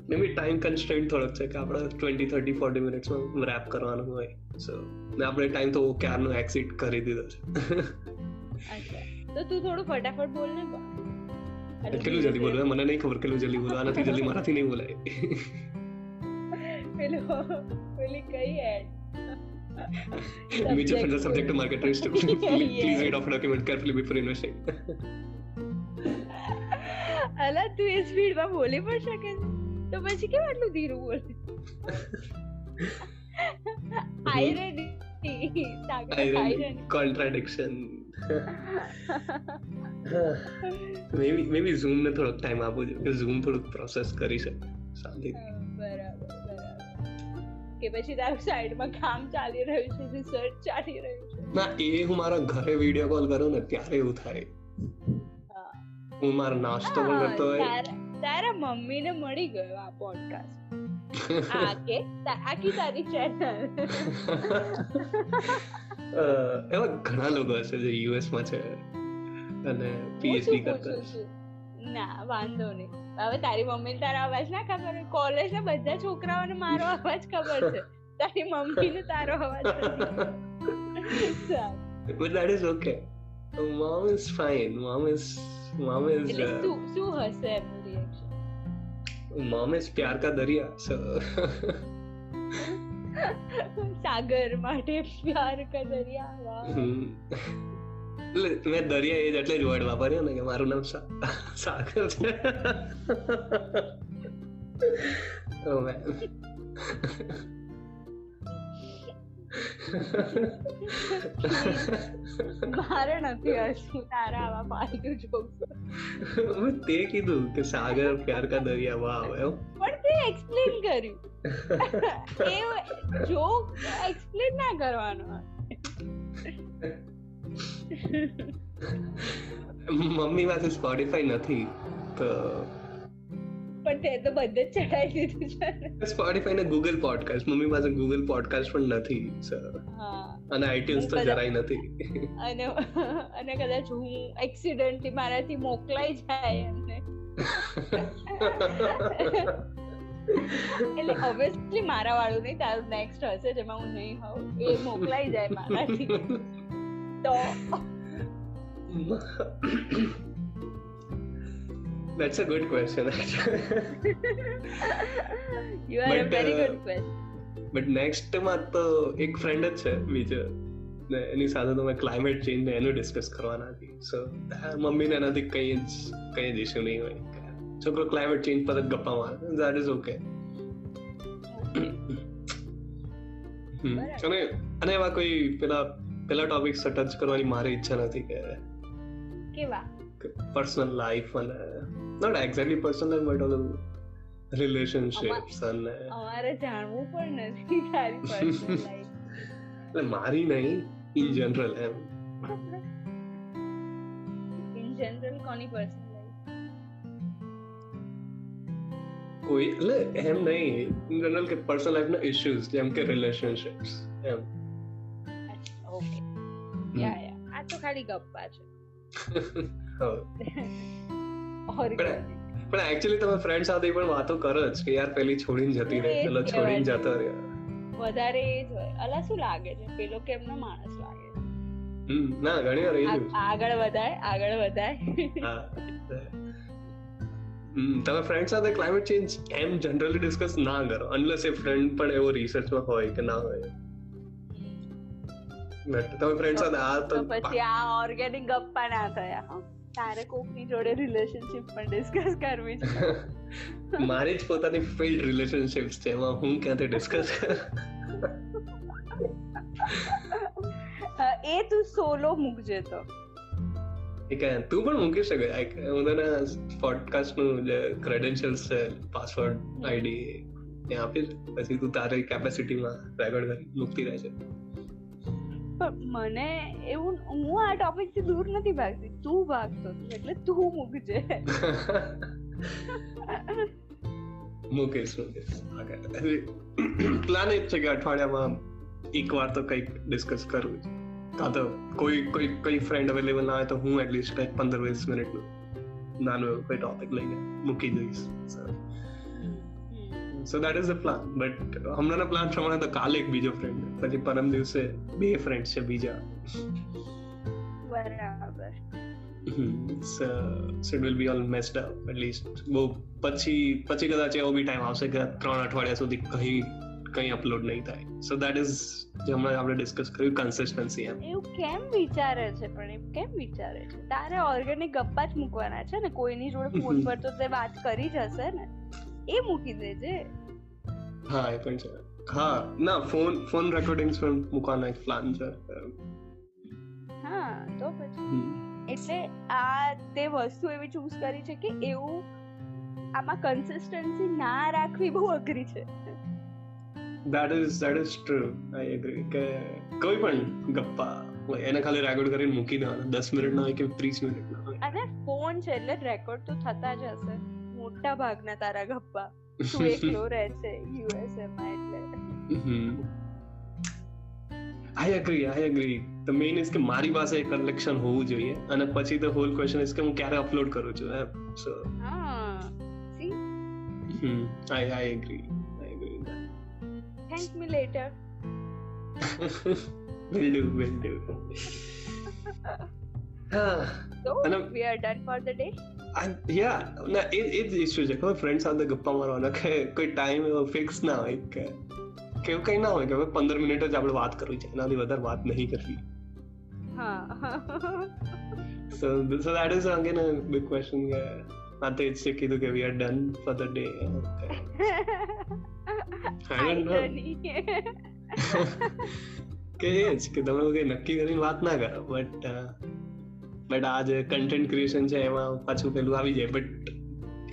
મે બી ટાઈમ કન્સ્ટન્ટ થોડોક છે કે આપણે ટ્વેન્ટી થર્ટી ફોર્ટી મિનિટ્સમાં રેપ કરવાનું હોય સો ને આપણે ટાઈમ તો ક્યારનો એક્સિટ કરી દીધો છે અચ્છા તો તું થોડું ફટાફટ બોલ ને પણ કેટલું જલ્દી બોલવું મને નહીં ખબર કેટલું જલ્દી બોલવું આનાથી જલ્દી મારાથી નહીં બોલાય પેલું પેલી કઈ ad Mutual funds are subject to market risk. Please Yeah. read off document carefully before investing. અલા તું એ સ્પીડમાં બોલી પણ શકે છે તો પછી કેમ આટલું ધીરું બોલે? Contradiction Sagar maybe maybe maybe ને થોડોક ટાઈમ આપો જોઈએ કે ઝૂમ થોડુંક પ્રોસેસ કરી શકે. બરાબર બરાબર. કે પછી તારું સાઈડમાં કામ ચાલી રહ્યું છે રિસર્ચ ચાલી રહ્યું છે. ના એ હું મારા ઘરે વીડિયો કોલ કરું ને ત્યારે એવું થાય. હું. મારો નાસ્તો પણ કરતો હોય. તારા મમ્મી મમ્મીને મળી ગયો આ પોડકાસ્ટ આ કે આખી તારી ચેનલ એવા ઘણા લોકો હશે જે યુએસમાં છે અને પીએચડી કરતા ના વાંધો નહીં. હવે તારી મમ્મી તારા અવાજ ના ખબર કોલેજ ના બધા છોકરાઓને મારો અવાજ ખબર છે. તારી મમ્મી ને તારો અવાજ but that is okay. Mom is fine. Mom is mom is એટલે uh, શું શું હશે એમનું મામેશ પ્યાર કા દરિયા સાગર માટે પ્યાર કા દરિયા વાહ એટલે મેં દરિયા એજ એટલે જ વર્ડ વાપર્યો ને કે મારું નામ સાગર છે ઓ મેન મારે નથી હસવું તારા આવા ફાલતુ જોક્સ મેં તે કીધું કે સાગર પ્યાર કા દરિયા વાહ એમ? પણ તે એક્સપ્લેન કર્યું. એ જોક એક્સપ્લેન ના કરવાનો મમ્મી પાસે સ્પોટીફાઈ નથી તો પણ તે તો બધે જ ચડાવી દીધું છે. સ્પોટીફાઈ ને ગૂગલ પોડકાસ્ટ મમ્મી પાસે ગૂગલ પોડકાસ્ટ પણ નથી સર અને આઈટ્યુન્સ તો જરાય નથી. અને <laughs> અને કદાચ હું એક્સિડન્ટલી મારાથી મોકલાઈ જાય એમને. એટલે ઓબ્વિયસલી મારા વાળું નહીં તારું નેક્સ્ટ હશે જેમાં હું નહીં હોઉં એ મોકલાઈ જાય મારાથી. <laughs> તો That's a good question. <laughs> you are But, very uh, good question. But નેક્સ્ટમાં તો એક ફ્રેન્ડ જ છે બીજો ને એની સાથે તો મેં ક્લાઇમેટ ચેન્જ ને એનું ડિસ્કસ કરવાના હતી સો મમ્મીને એનાથી કઈ જ કઈ જ ઇશ્યુ નહીં હોય છોકરો ક્લાઇમેટ ચેન્જ પર ગપ્પા મારે દેટ ઇઝ ઓકે અને અને એવા કોઈ પેલા પેલા ટોપિક્સ ટચ કરવાની મારી ઈચ્છા નથી કે કેવા પર્સનલ લાઈફ અને not exactly personal but all relationships અને અમારે જાણવું પણ નથી તારી પર્સનલ <laughs> એટલે મારી નહીં ઇન જનરલ એમ. જનરલ કોની પર્સનલ કોઈ એટલે એમ નહીં ઇન જનરલ કે પર્સનલ લાઈફના ઇશ્યુઝ જેમ કે રિલેશનશિપ્સ એમ. ઓકે યા યા. આ તો ખાલી ગપ્પા છે. <laughs> હા. <laughs> ઓર્ગેનિક પણ એકચ્યુઅલી તમે ફ્રેન્ડ સાથે પણ વાતો કરો જ કે યાર પેલી છોડીને જતી રહે પેલો છોડીને જતો. રહ્યો વધારે એ જ હોય. અલા શું લાગે છે? પેલો કેમનો માણસ લાગે છે? ના ઘણી વાર આગળ વધાય આગળ વધાય. તમે ફ્રેન્ડ સાથે ક્લાઇમેટ ચેન્જ એમ જનરલી ડિસ્કસ ના કરો અનલેસ એ ફ્રેન્ડ પણ એવો રિસર્ચમાં હોય કે ના હોય. તમે ફ્રેન્ડ સાથે આ તો તો પછી આ ઓર્ગેનિક ગપ્પા ના થયા હં. તારે કોકની જોડે રિલેશનશિપ પણ ડિસ્કસ કરવી છે. <laughs> મારી જ પોતાની ફિલ્ડ રિલેશનશિપ્સ છે એમાં હું ક્યાંથી ડિસ્કસ એ તું સોલો મૂકજે તો. તું પણ મૂકી શકે. હું તને પોડકાસ્ટનું જે ક્રેડેન્શિયલ્સ છે પાસવર્ડ આઈડી ત્યાં આપીશ. પછી તું તારી કેપેસિટીમાં રેકોર્ડ કરી મૂકતી રહેશે પણ મને એવું, હું આ ટોપિકથી દૂર નથી ભાગતી. તું ભાગતો એટલે તું મૂકજે. મૂકીશ મૂકીશ. પ્લાન એ જ છે કે અઠવાડિયામાં એક વાર તો કંઈક ડિસ્કસ કરવું છે. કાં તો કોઈ કોઈ કોઈ ફ્રેન્ડ અવેલેબલ ના હોય તો હું એટલીસ્ટ કંઈક પંદર વીસ મિનિટનું નાનું એવું કોઈ ટોપિક લઈને મૂકી દઈશ. So that is the plan but હમણાંના પ્લાન પ્રમાણે તો કાલે એક બીજો ફ્રેન્ડ પછી પરમ દિવસે બે ફ્રેન્ડ છે બીજા બરાબર so it will be all messed up at least બહુ પછી પછી કદાચ એવો બી ટાઈમ આવશે કે ત્રણ અઠવાડિયા સુધી કઈ કંઈ અપલોડ નહીં થાય સો દેટ ઇઝ જે હમણાં આપણે ડિસ્કસ કર્યું કન્સિસ્ટન્સી એમ એવું કેમ વિચારે છે? પણ એવું કેમ વિચારે છે? તારે ઓર્ગેનિક ગપ્પા જ મૂકવાના છે ને? કોઈની જોડે ફોન <laughs> પર તો તે વાત કરી જ હશે ને? એ મૂકી દેજે હા એ પણ છે. હા ના ફોન ફોન રેકોર્ડિંગ્સ પણ મૂકવાનો એક પ્લાન છે. હા તો પછી. એટલે આ તે વસ્તુ એવી ચૂઝ કરી છે કે એવું આમાં કન્સિસ્ટન્સી ના રાખવી બહુ અઘરી છે. That is that is true I agree કે કોઈ પણ ગપ્પા હોય એને ખાલી રેકોર્ડ કરીને મૂકી દેવાના. દસ મિનિટ ના હોય કે ત્રીસ મિનિટ ના હોય. અને ફોન છે એટલે રેકોર્ડ તો થતા જ હશે. મોટા ભાગના તારા ગપ્પા. તું એકલો રહે છે યુએસએ માં એટલે. I agree I agree the main is કે મારી પાસે એક કલેક્શન હોવું જોઈએ અને પછી ધ હોલ ક્વેશ્ચન ઇઝ કે હું ક્યારે અપલોડ કરું છું એમ. સો હા. See I I agree I agree thank me later will do will do. હા <laughs> So અને- we are done for the day. યા ના એ એ જ ઇશ્યુ છે ખબર ફ્રેન્ડ સાથે ગપ્પા મારવાના કે કોઈ ટાઈમ એવો ફિક્સ ના હોય કે કે એવું કંઈ ના હોય કે હવે પંદર મિનિટ જ આપણે વાત કરવી છે એનાથી વધારે વાત નહીં કરવી so so that is again a big question કે આ તો જ કીધું કે we are done for the day know. કે એ જ કે તમે કંઈ નક્કી કરીને વાત ના કરો બટ બટ આ જે કન્ટેન્ટ ક્રિએશન છે એમાં પાછું પેલું આવી જાય. બટ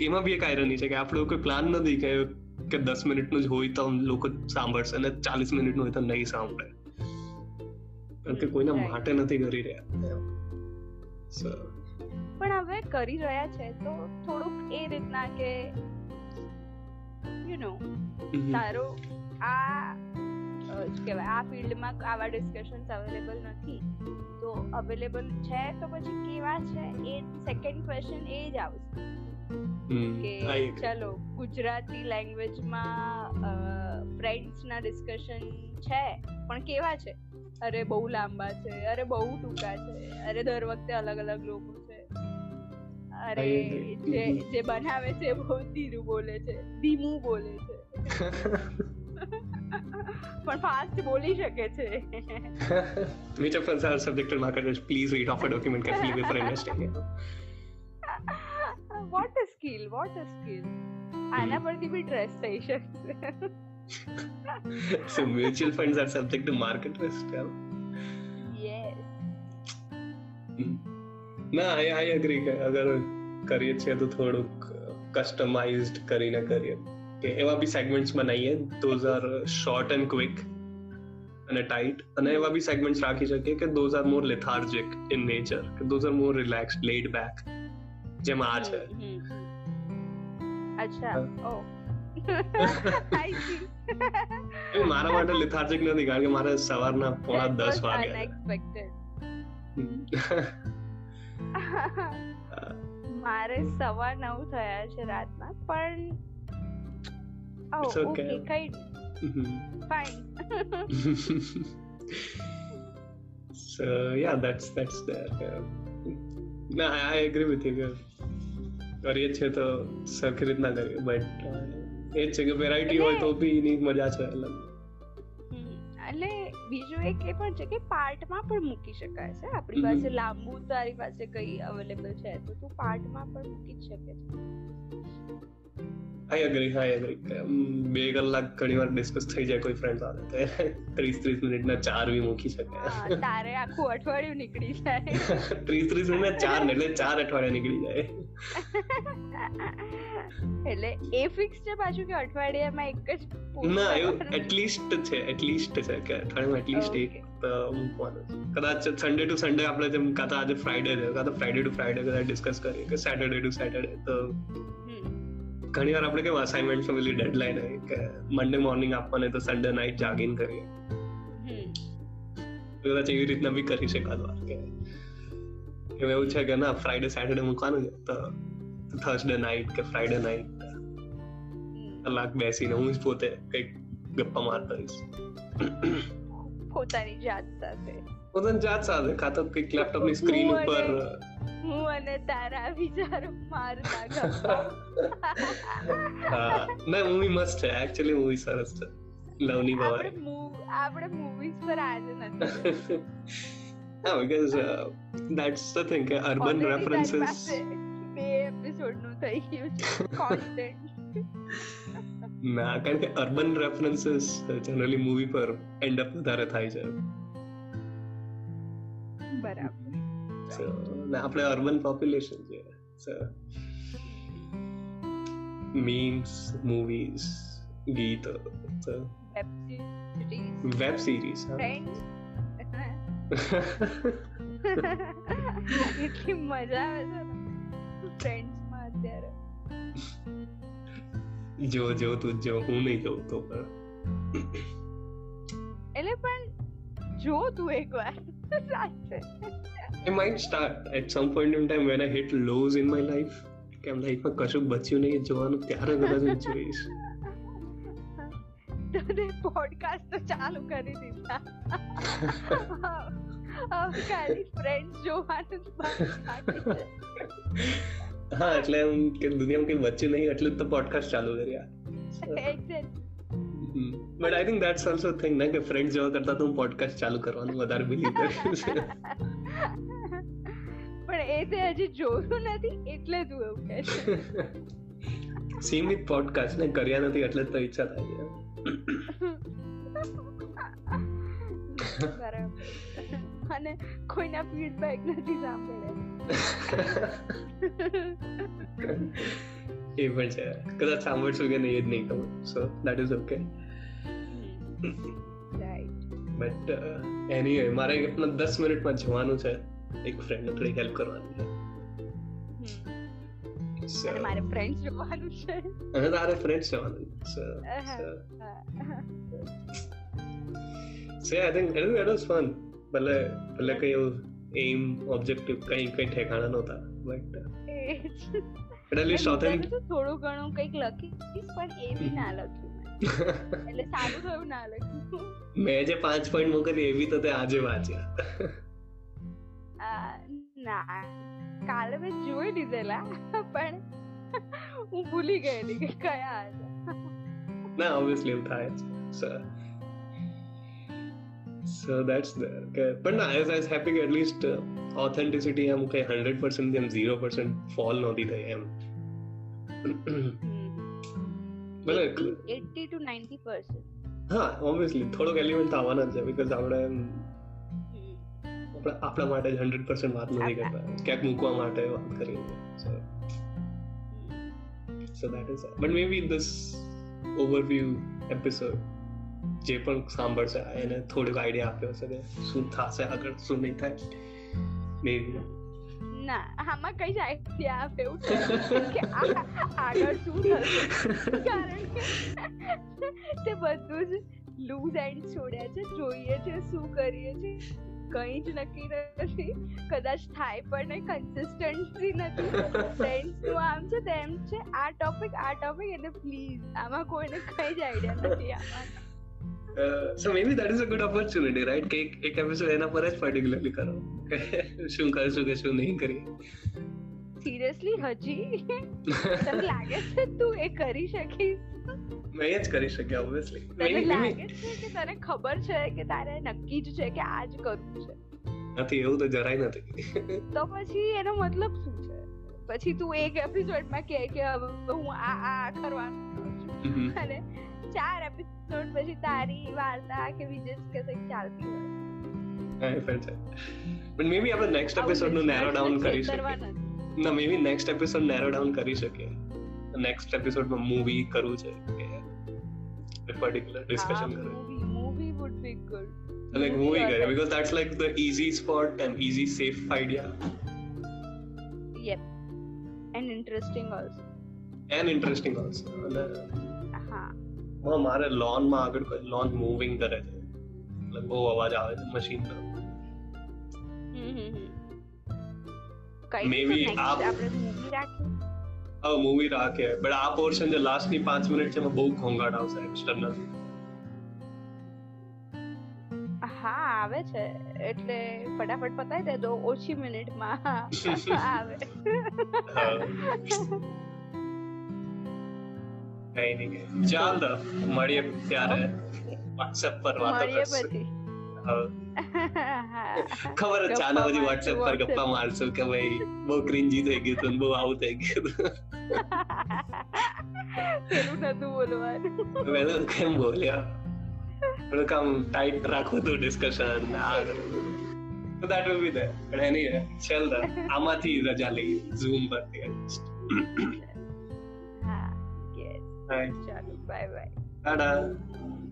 એમાં બી એક આયરની છે કે આપણો કોઈ પ્લાન નથી કે કે દસ મિનિટનું જ હોય તો લોકો સાંભળશે અને ચાલીસ મિનિટનું હોય તો નહીં સાંભળે. કારણ કે કોઈના માટે નથી કરી રહ્યા. પણ હવે કરી રહ્યા છે તો થોડુંક એ રીતના કે યુ નો તારો આ કહેવાય આ ફિલ્ડમાં આવા ડિસ્કશન્સ અવેલેબલ નથી. તો અવેલેબલ છે તો પછી કેવા છે? એ સેકન્ડ ક્વેશ્ચન એ જ આવશે. હમ, કે ચલો ગુજરાતી લેંગ્વેજમાં ફ્રેન્ડ્સના ડિસ્કશન છે પણ કેવા છે? અરે બહુ લાંબા છે અરે બહુ ટૂંકા છે અરે દર વખતે અલગ અલગ લોકો છે. અરે જે જે બનાવે છે બહુ ધીરું બોલે છે ધીમું બોલે છે. <laughs> પણ ફાસ્ટ બોલી શકે છે Which of us are subject marketers? Please read off a document carefully before investing. What a skill what a skill આના પરથી બી ટ્રેસ થઈ શકશે so mutual funds are subject to market risk. Yeah. Yes ના I I agree કે અગર કરીએ છીએ તો થોડુંક કસ્ટમાઇઝડ કરીને કરીએ કે એવા બી સેગમેન્ટ્સ બનાવીએ those are short and quick અને ટાઈટ અને એવા બી સેગમેન્ટ્સ રાખી શકીએ કે those are more lethargic in nature કે those are more relax laid back જેમ આ છે. અચ્છા ઓ. <laughs> મારા માટે લેથાર્જિક નથી કારણ કે મારે સવારના પોણા દસ વાગે <laughs> મારે સવાર નવ થયા છે રાતના પણ ઓ It's okay. okay. Mm-hmm. Fine. <laughs> so yeah that's that's there ના I agree with you કે કરીએ છે તો સરખી રીતના કરીએ બટ એ છે કે વેરાયટી હોય તો બી એની મજા છે અલગ એટલે બીજું એક એ પણ છે કે પાર્ટમાં પણ મૂકી શકાય છે આપણી પાસે લાંબુ તારી પાસે કઈ અવેલેબલ છે તો તું પાર્ટમાં પણ મૂકી જ શકે છે આઈ એગ્રી આઈ એગ્રી બે કલાક ઘણી વાર ડિસ્કસ થઈ જાય કોઈ ફ્રેન્ડ સાથે. તો ત્રીસ ત્રીસ મિનિટના ચાર બી મૂકી શકે. તારે આખું અઠવાડિયું નીકળી જાય. <laughs> ત્રીસ ત્રીસ મિનિટના ચાર એટલે ચાર અઠવાડિયા નીકળી જાય. <laughs> એટલે એ ફિક્સ છે પાછું કે અઠવાડિયામાં એક જ ના એવું એટલીસ્ટ છે એટલીસ્ટ છે કે અઠવાડિયામાં એટલીસ્ટ એક મૂકવાનું કદાચ સન્ડે ટુ સન્ડે આપણે જેમ કાં તો આજે ફ્રાઈડે છે કાં તો ફ્રાઈડે ટુ ફ્રાઈડે કદાચ ડિસ્કસ કરીએ કે સેટરડે ટુ સેટરડે તો ઘણી વાર આપણે કેવું અસાઇનમેન્ટ પેલી ડેડલાઈન હોય કે મંડે મોર્નિંગ આપવાને તો સન્ડે નાઇટ જાગીને કરીએ. કદાચ એવી રીતના બી કરી શકાતો વાર કે કે એવું છે કે ના ફ્રાઈડે સેટરડે મૂકવાનું છે તો થર્સડે નાઇટ કે ફ્રાઈડે નાઇટ કલાક બેસીને હું જ પોતે કંઈક ગપ્પા મારતો રહીશ. પોતાની જાત સાથે. પોતાની જાત સાથે કાં તો કંઈક લેપટોપની સ્ક્રીન ઉપર હું અને તારા વિચારો મારતા ગપ્પા હા ના મૂવી મસ્ત છે. એકચ્યુઅલી મૂવી સરસ છે. લવની ભવાઈ. આપણે મૂવીઝ પર આજે નથી હા બીકોઝ ધેટ્સ ધ થિંગ કે અર્બન રેફરન્સીસ બે એપિસોડનું થઈ ગયું છે. કોન્ટેન્ટ ના કારણ કે અર્બન રેફરન્સીસ જનરલી મૂવી પર એન્ડ અપ વધારે થાય છે. બરાબર. આપણે અર્બન પોપ્યુલેશન છે. સો મીમ્સ મૂવીઝ ગીતો વેબ સિરીઝ વેબ સિરીઝ એટલી મજા આવે છે ફ્રેન્ડ્સમાં અત્યારે. જો જો તું જો હું નહીં જોઉં તો પણ. એટલે પણ જો તું એકવાર. <laughs> સાચે. I might start at some point in time when I hit lows in my life. કે આમ લાઈફમાં કશું બચ્યું નહીં જોવાનું ત્યારે કદાચ હું જોઈશ તને પોડકાસ્ટ તો ચાલુ કરી દીધા હવે ખાલી ફ્રેન્ડ જોવાનું. હા એટલે એમ કે દુનિયામાં કઈ બચ્યું નહીં એટલું તો પોડકાસ્ટ ચાલુ કર્યા but I think that's also thing ને કે ફ્રેન્ડ જોવા કરતા તો હું પોડકાસ્ટ ચાલુ કરવાનું વધારે બિલીવ કરું છું પણ એ તે હજી જોયું નથી એટલે તું એવું કહે છે. <laughs> સીમિત પોડકાસ્ટ ને કર્યા નથી એટલે તો ઈચ્છા થાય છે. બરાબર. અને કોઈના ફીડબેક નથી સાંભળે. એ પણ છે. કદાચ સાંભળશું કે નહીં એ જ નહીં ખબર so that is okay but એની મારે દસ મિનિટમાં જવાનું છે. એક ફ્રેન્ડ થોડી હેલ્પ કરવાની છે મારે ફ્રેન્ડ્સ જોવાનું છે અને તારે ફ્રેન્ડ જોવાનું છે so I think it was fun ભલે ભલે કઈ એવું એમ ઓબ્જેક્ટિવ કઈ કઈ ઠેકાણા નહોતા બટ એટલે તો થોડું ઘણું કંઈક લખીશ પણ એ બી ના લખ્યું. એટલે સારું થયું ના લખ્યું મેં જે પાંચ પોઈન્ટ મોકલી એવી તો તે આજે વાંચ્યા ના કાલે મેં જોઈ લીધેલા પણ હું ભૂલી ગયેલી કે કયા હતા. ના ઓબ્વિયસલી એવું થાય છે સો દેટ્સ પણ ના આઈ વોઝ હેપી કે એટલીસ્ટ ઓથેન્ટિસિટી એમ કઈ હંડ્રેડ પર્સન્ટ એમ ઝીરો પર્સન્ટ ફોલ નહોતી થઈ એમ. ભલે એટી ટુ નાઇન્ટી પર્સન્ટ હા ઓબ્વિયસલી થોડોક એલિમેન્ટ આવવાના છે બીકોઝ આપણે આપણે માટે જ હંડ્રેડ પર્સન્ટ વાત નથી કરતા. ક્યાંક મૂકવા માટે વાત કરી so so that is but maybe this overview episode જે પણ સાંભળશે એને થોડુંક આઈડિયા આપ્યો હશે કે શું થશે આગળ શું નહીં થાય. મે બી ના આમાં કઈ જ આઈડિયા આપે એવું કે આગળ શું થશે? કારણ કે તે બધું જ લૂઝ એન્ડ છોડ્યા છે. જોઈએ છે શું કરીએ છે. કંઈ જ નક્કી નથી. કદાચ થાય પણ નહીં કન્સિસ્ટન્સી નથી. ફ્રેન્ડ્સનું આમ છે તેમ છે. આ ટોપિક આ ટોપિક એટલે પ્લીઝ આમાં કોઈને કઈ જ આઈડિયા નથી આમાં so maybe that is a good opportunity right કે એક એક એપિસોડ એના પર જ પર્ટિક્યુલરલી કરો. શું કરશું કે શું નહીં કરીએ? સિરિયસલી હજી? તને લાગે છે તું એ કરી શકીશ? મેં જ કરી શક્યા ઓબ્વિયસલી તને લાગે છે કે તને ખબર છે કે તારે નક્કી જ છે કે આ જ કરવું છે? નથી એવું તો જરાય નથી. તો પછી એનો મતલબ શું છે? પછી તું એક એપિસોડમાં કહે કે હવે હું આ આ કરવાનું અને ચાર એપિસોડ પછી તારી વાર્તા કે વિજેસ કે કંઈક ચાલતી હોય. પણ આપણે નેક્સ્ટ એપિસોડનું નેરો ડાઉન કરી શકીએ. ના મે નેક્સ્ટ એપિસોડ નેરો ડાઉન કરી શકીએ. નેક્સ્ટ એપિસોડમાં મૂવી કરવું છે. કે particular discussion movie would be good good like movie करे because that's like the easy spot and easy safe idea yep and interesting also and interesting also હા મારે લોનમાં આગળ લોન મૂવિંગ કરે છે એટલે બહુ અવાજ આવે છે મશીન નો આપ- આપણે મૂવી રાખીએ હવે મૂવી રાખે. બટ આ પોર્શન જે લાસ્ટની પાંચ મિનિટ છે એમાં બહુ ઘોંઘાટ આવશે એક્સટર્નલ હા આવે છે. એટલે ફટાફટ પતાવી દે તો ઓછી મિનિટમાં <laughs> આવે. કઈ નહીં ચાલ મળીએ ત્યારે. વોટ્સએપ પર વાતો મળીએ કરશું. હા. <laughs> ખબર જ ચાલો બધી વોટ્સએપ પર. ગપ્પા મારશો કે ભાઈ બહુ ક્રિંજી થઈ ગયું તું બહુ આવું થઈ ગયું પેલું નતું બોલવાનું. તું કેમ બોલ્યા? થોડુંક કામ ટાઈટ રાખવું હતું ડિસ્કશન તો દેટ વિલ બી ધેર પણ એની ચલ તો. આમાંથી રજા લઈ ઝૂમ પરથી હા ચાલો બાય બાય ટાટા.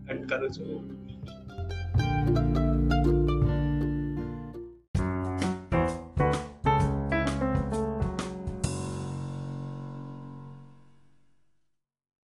કટ કરું છું.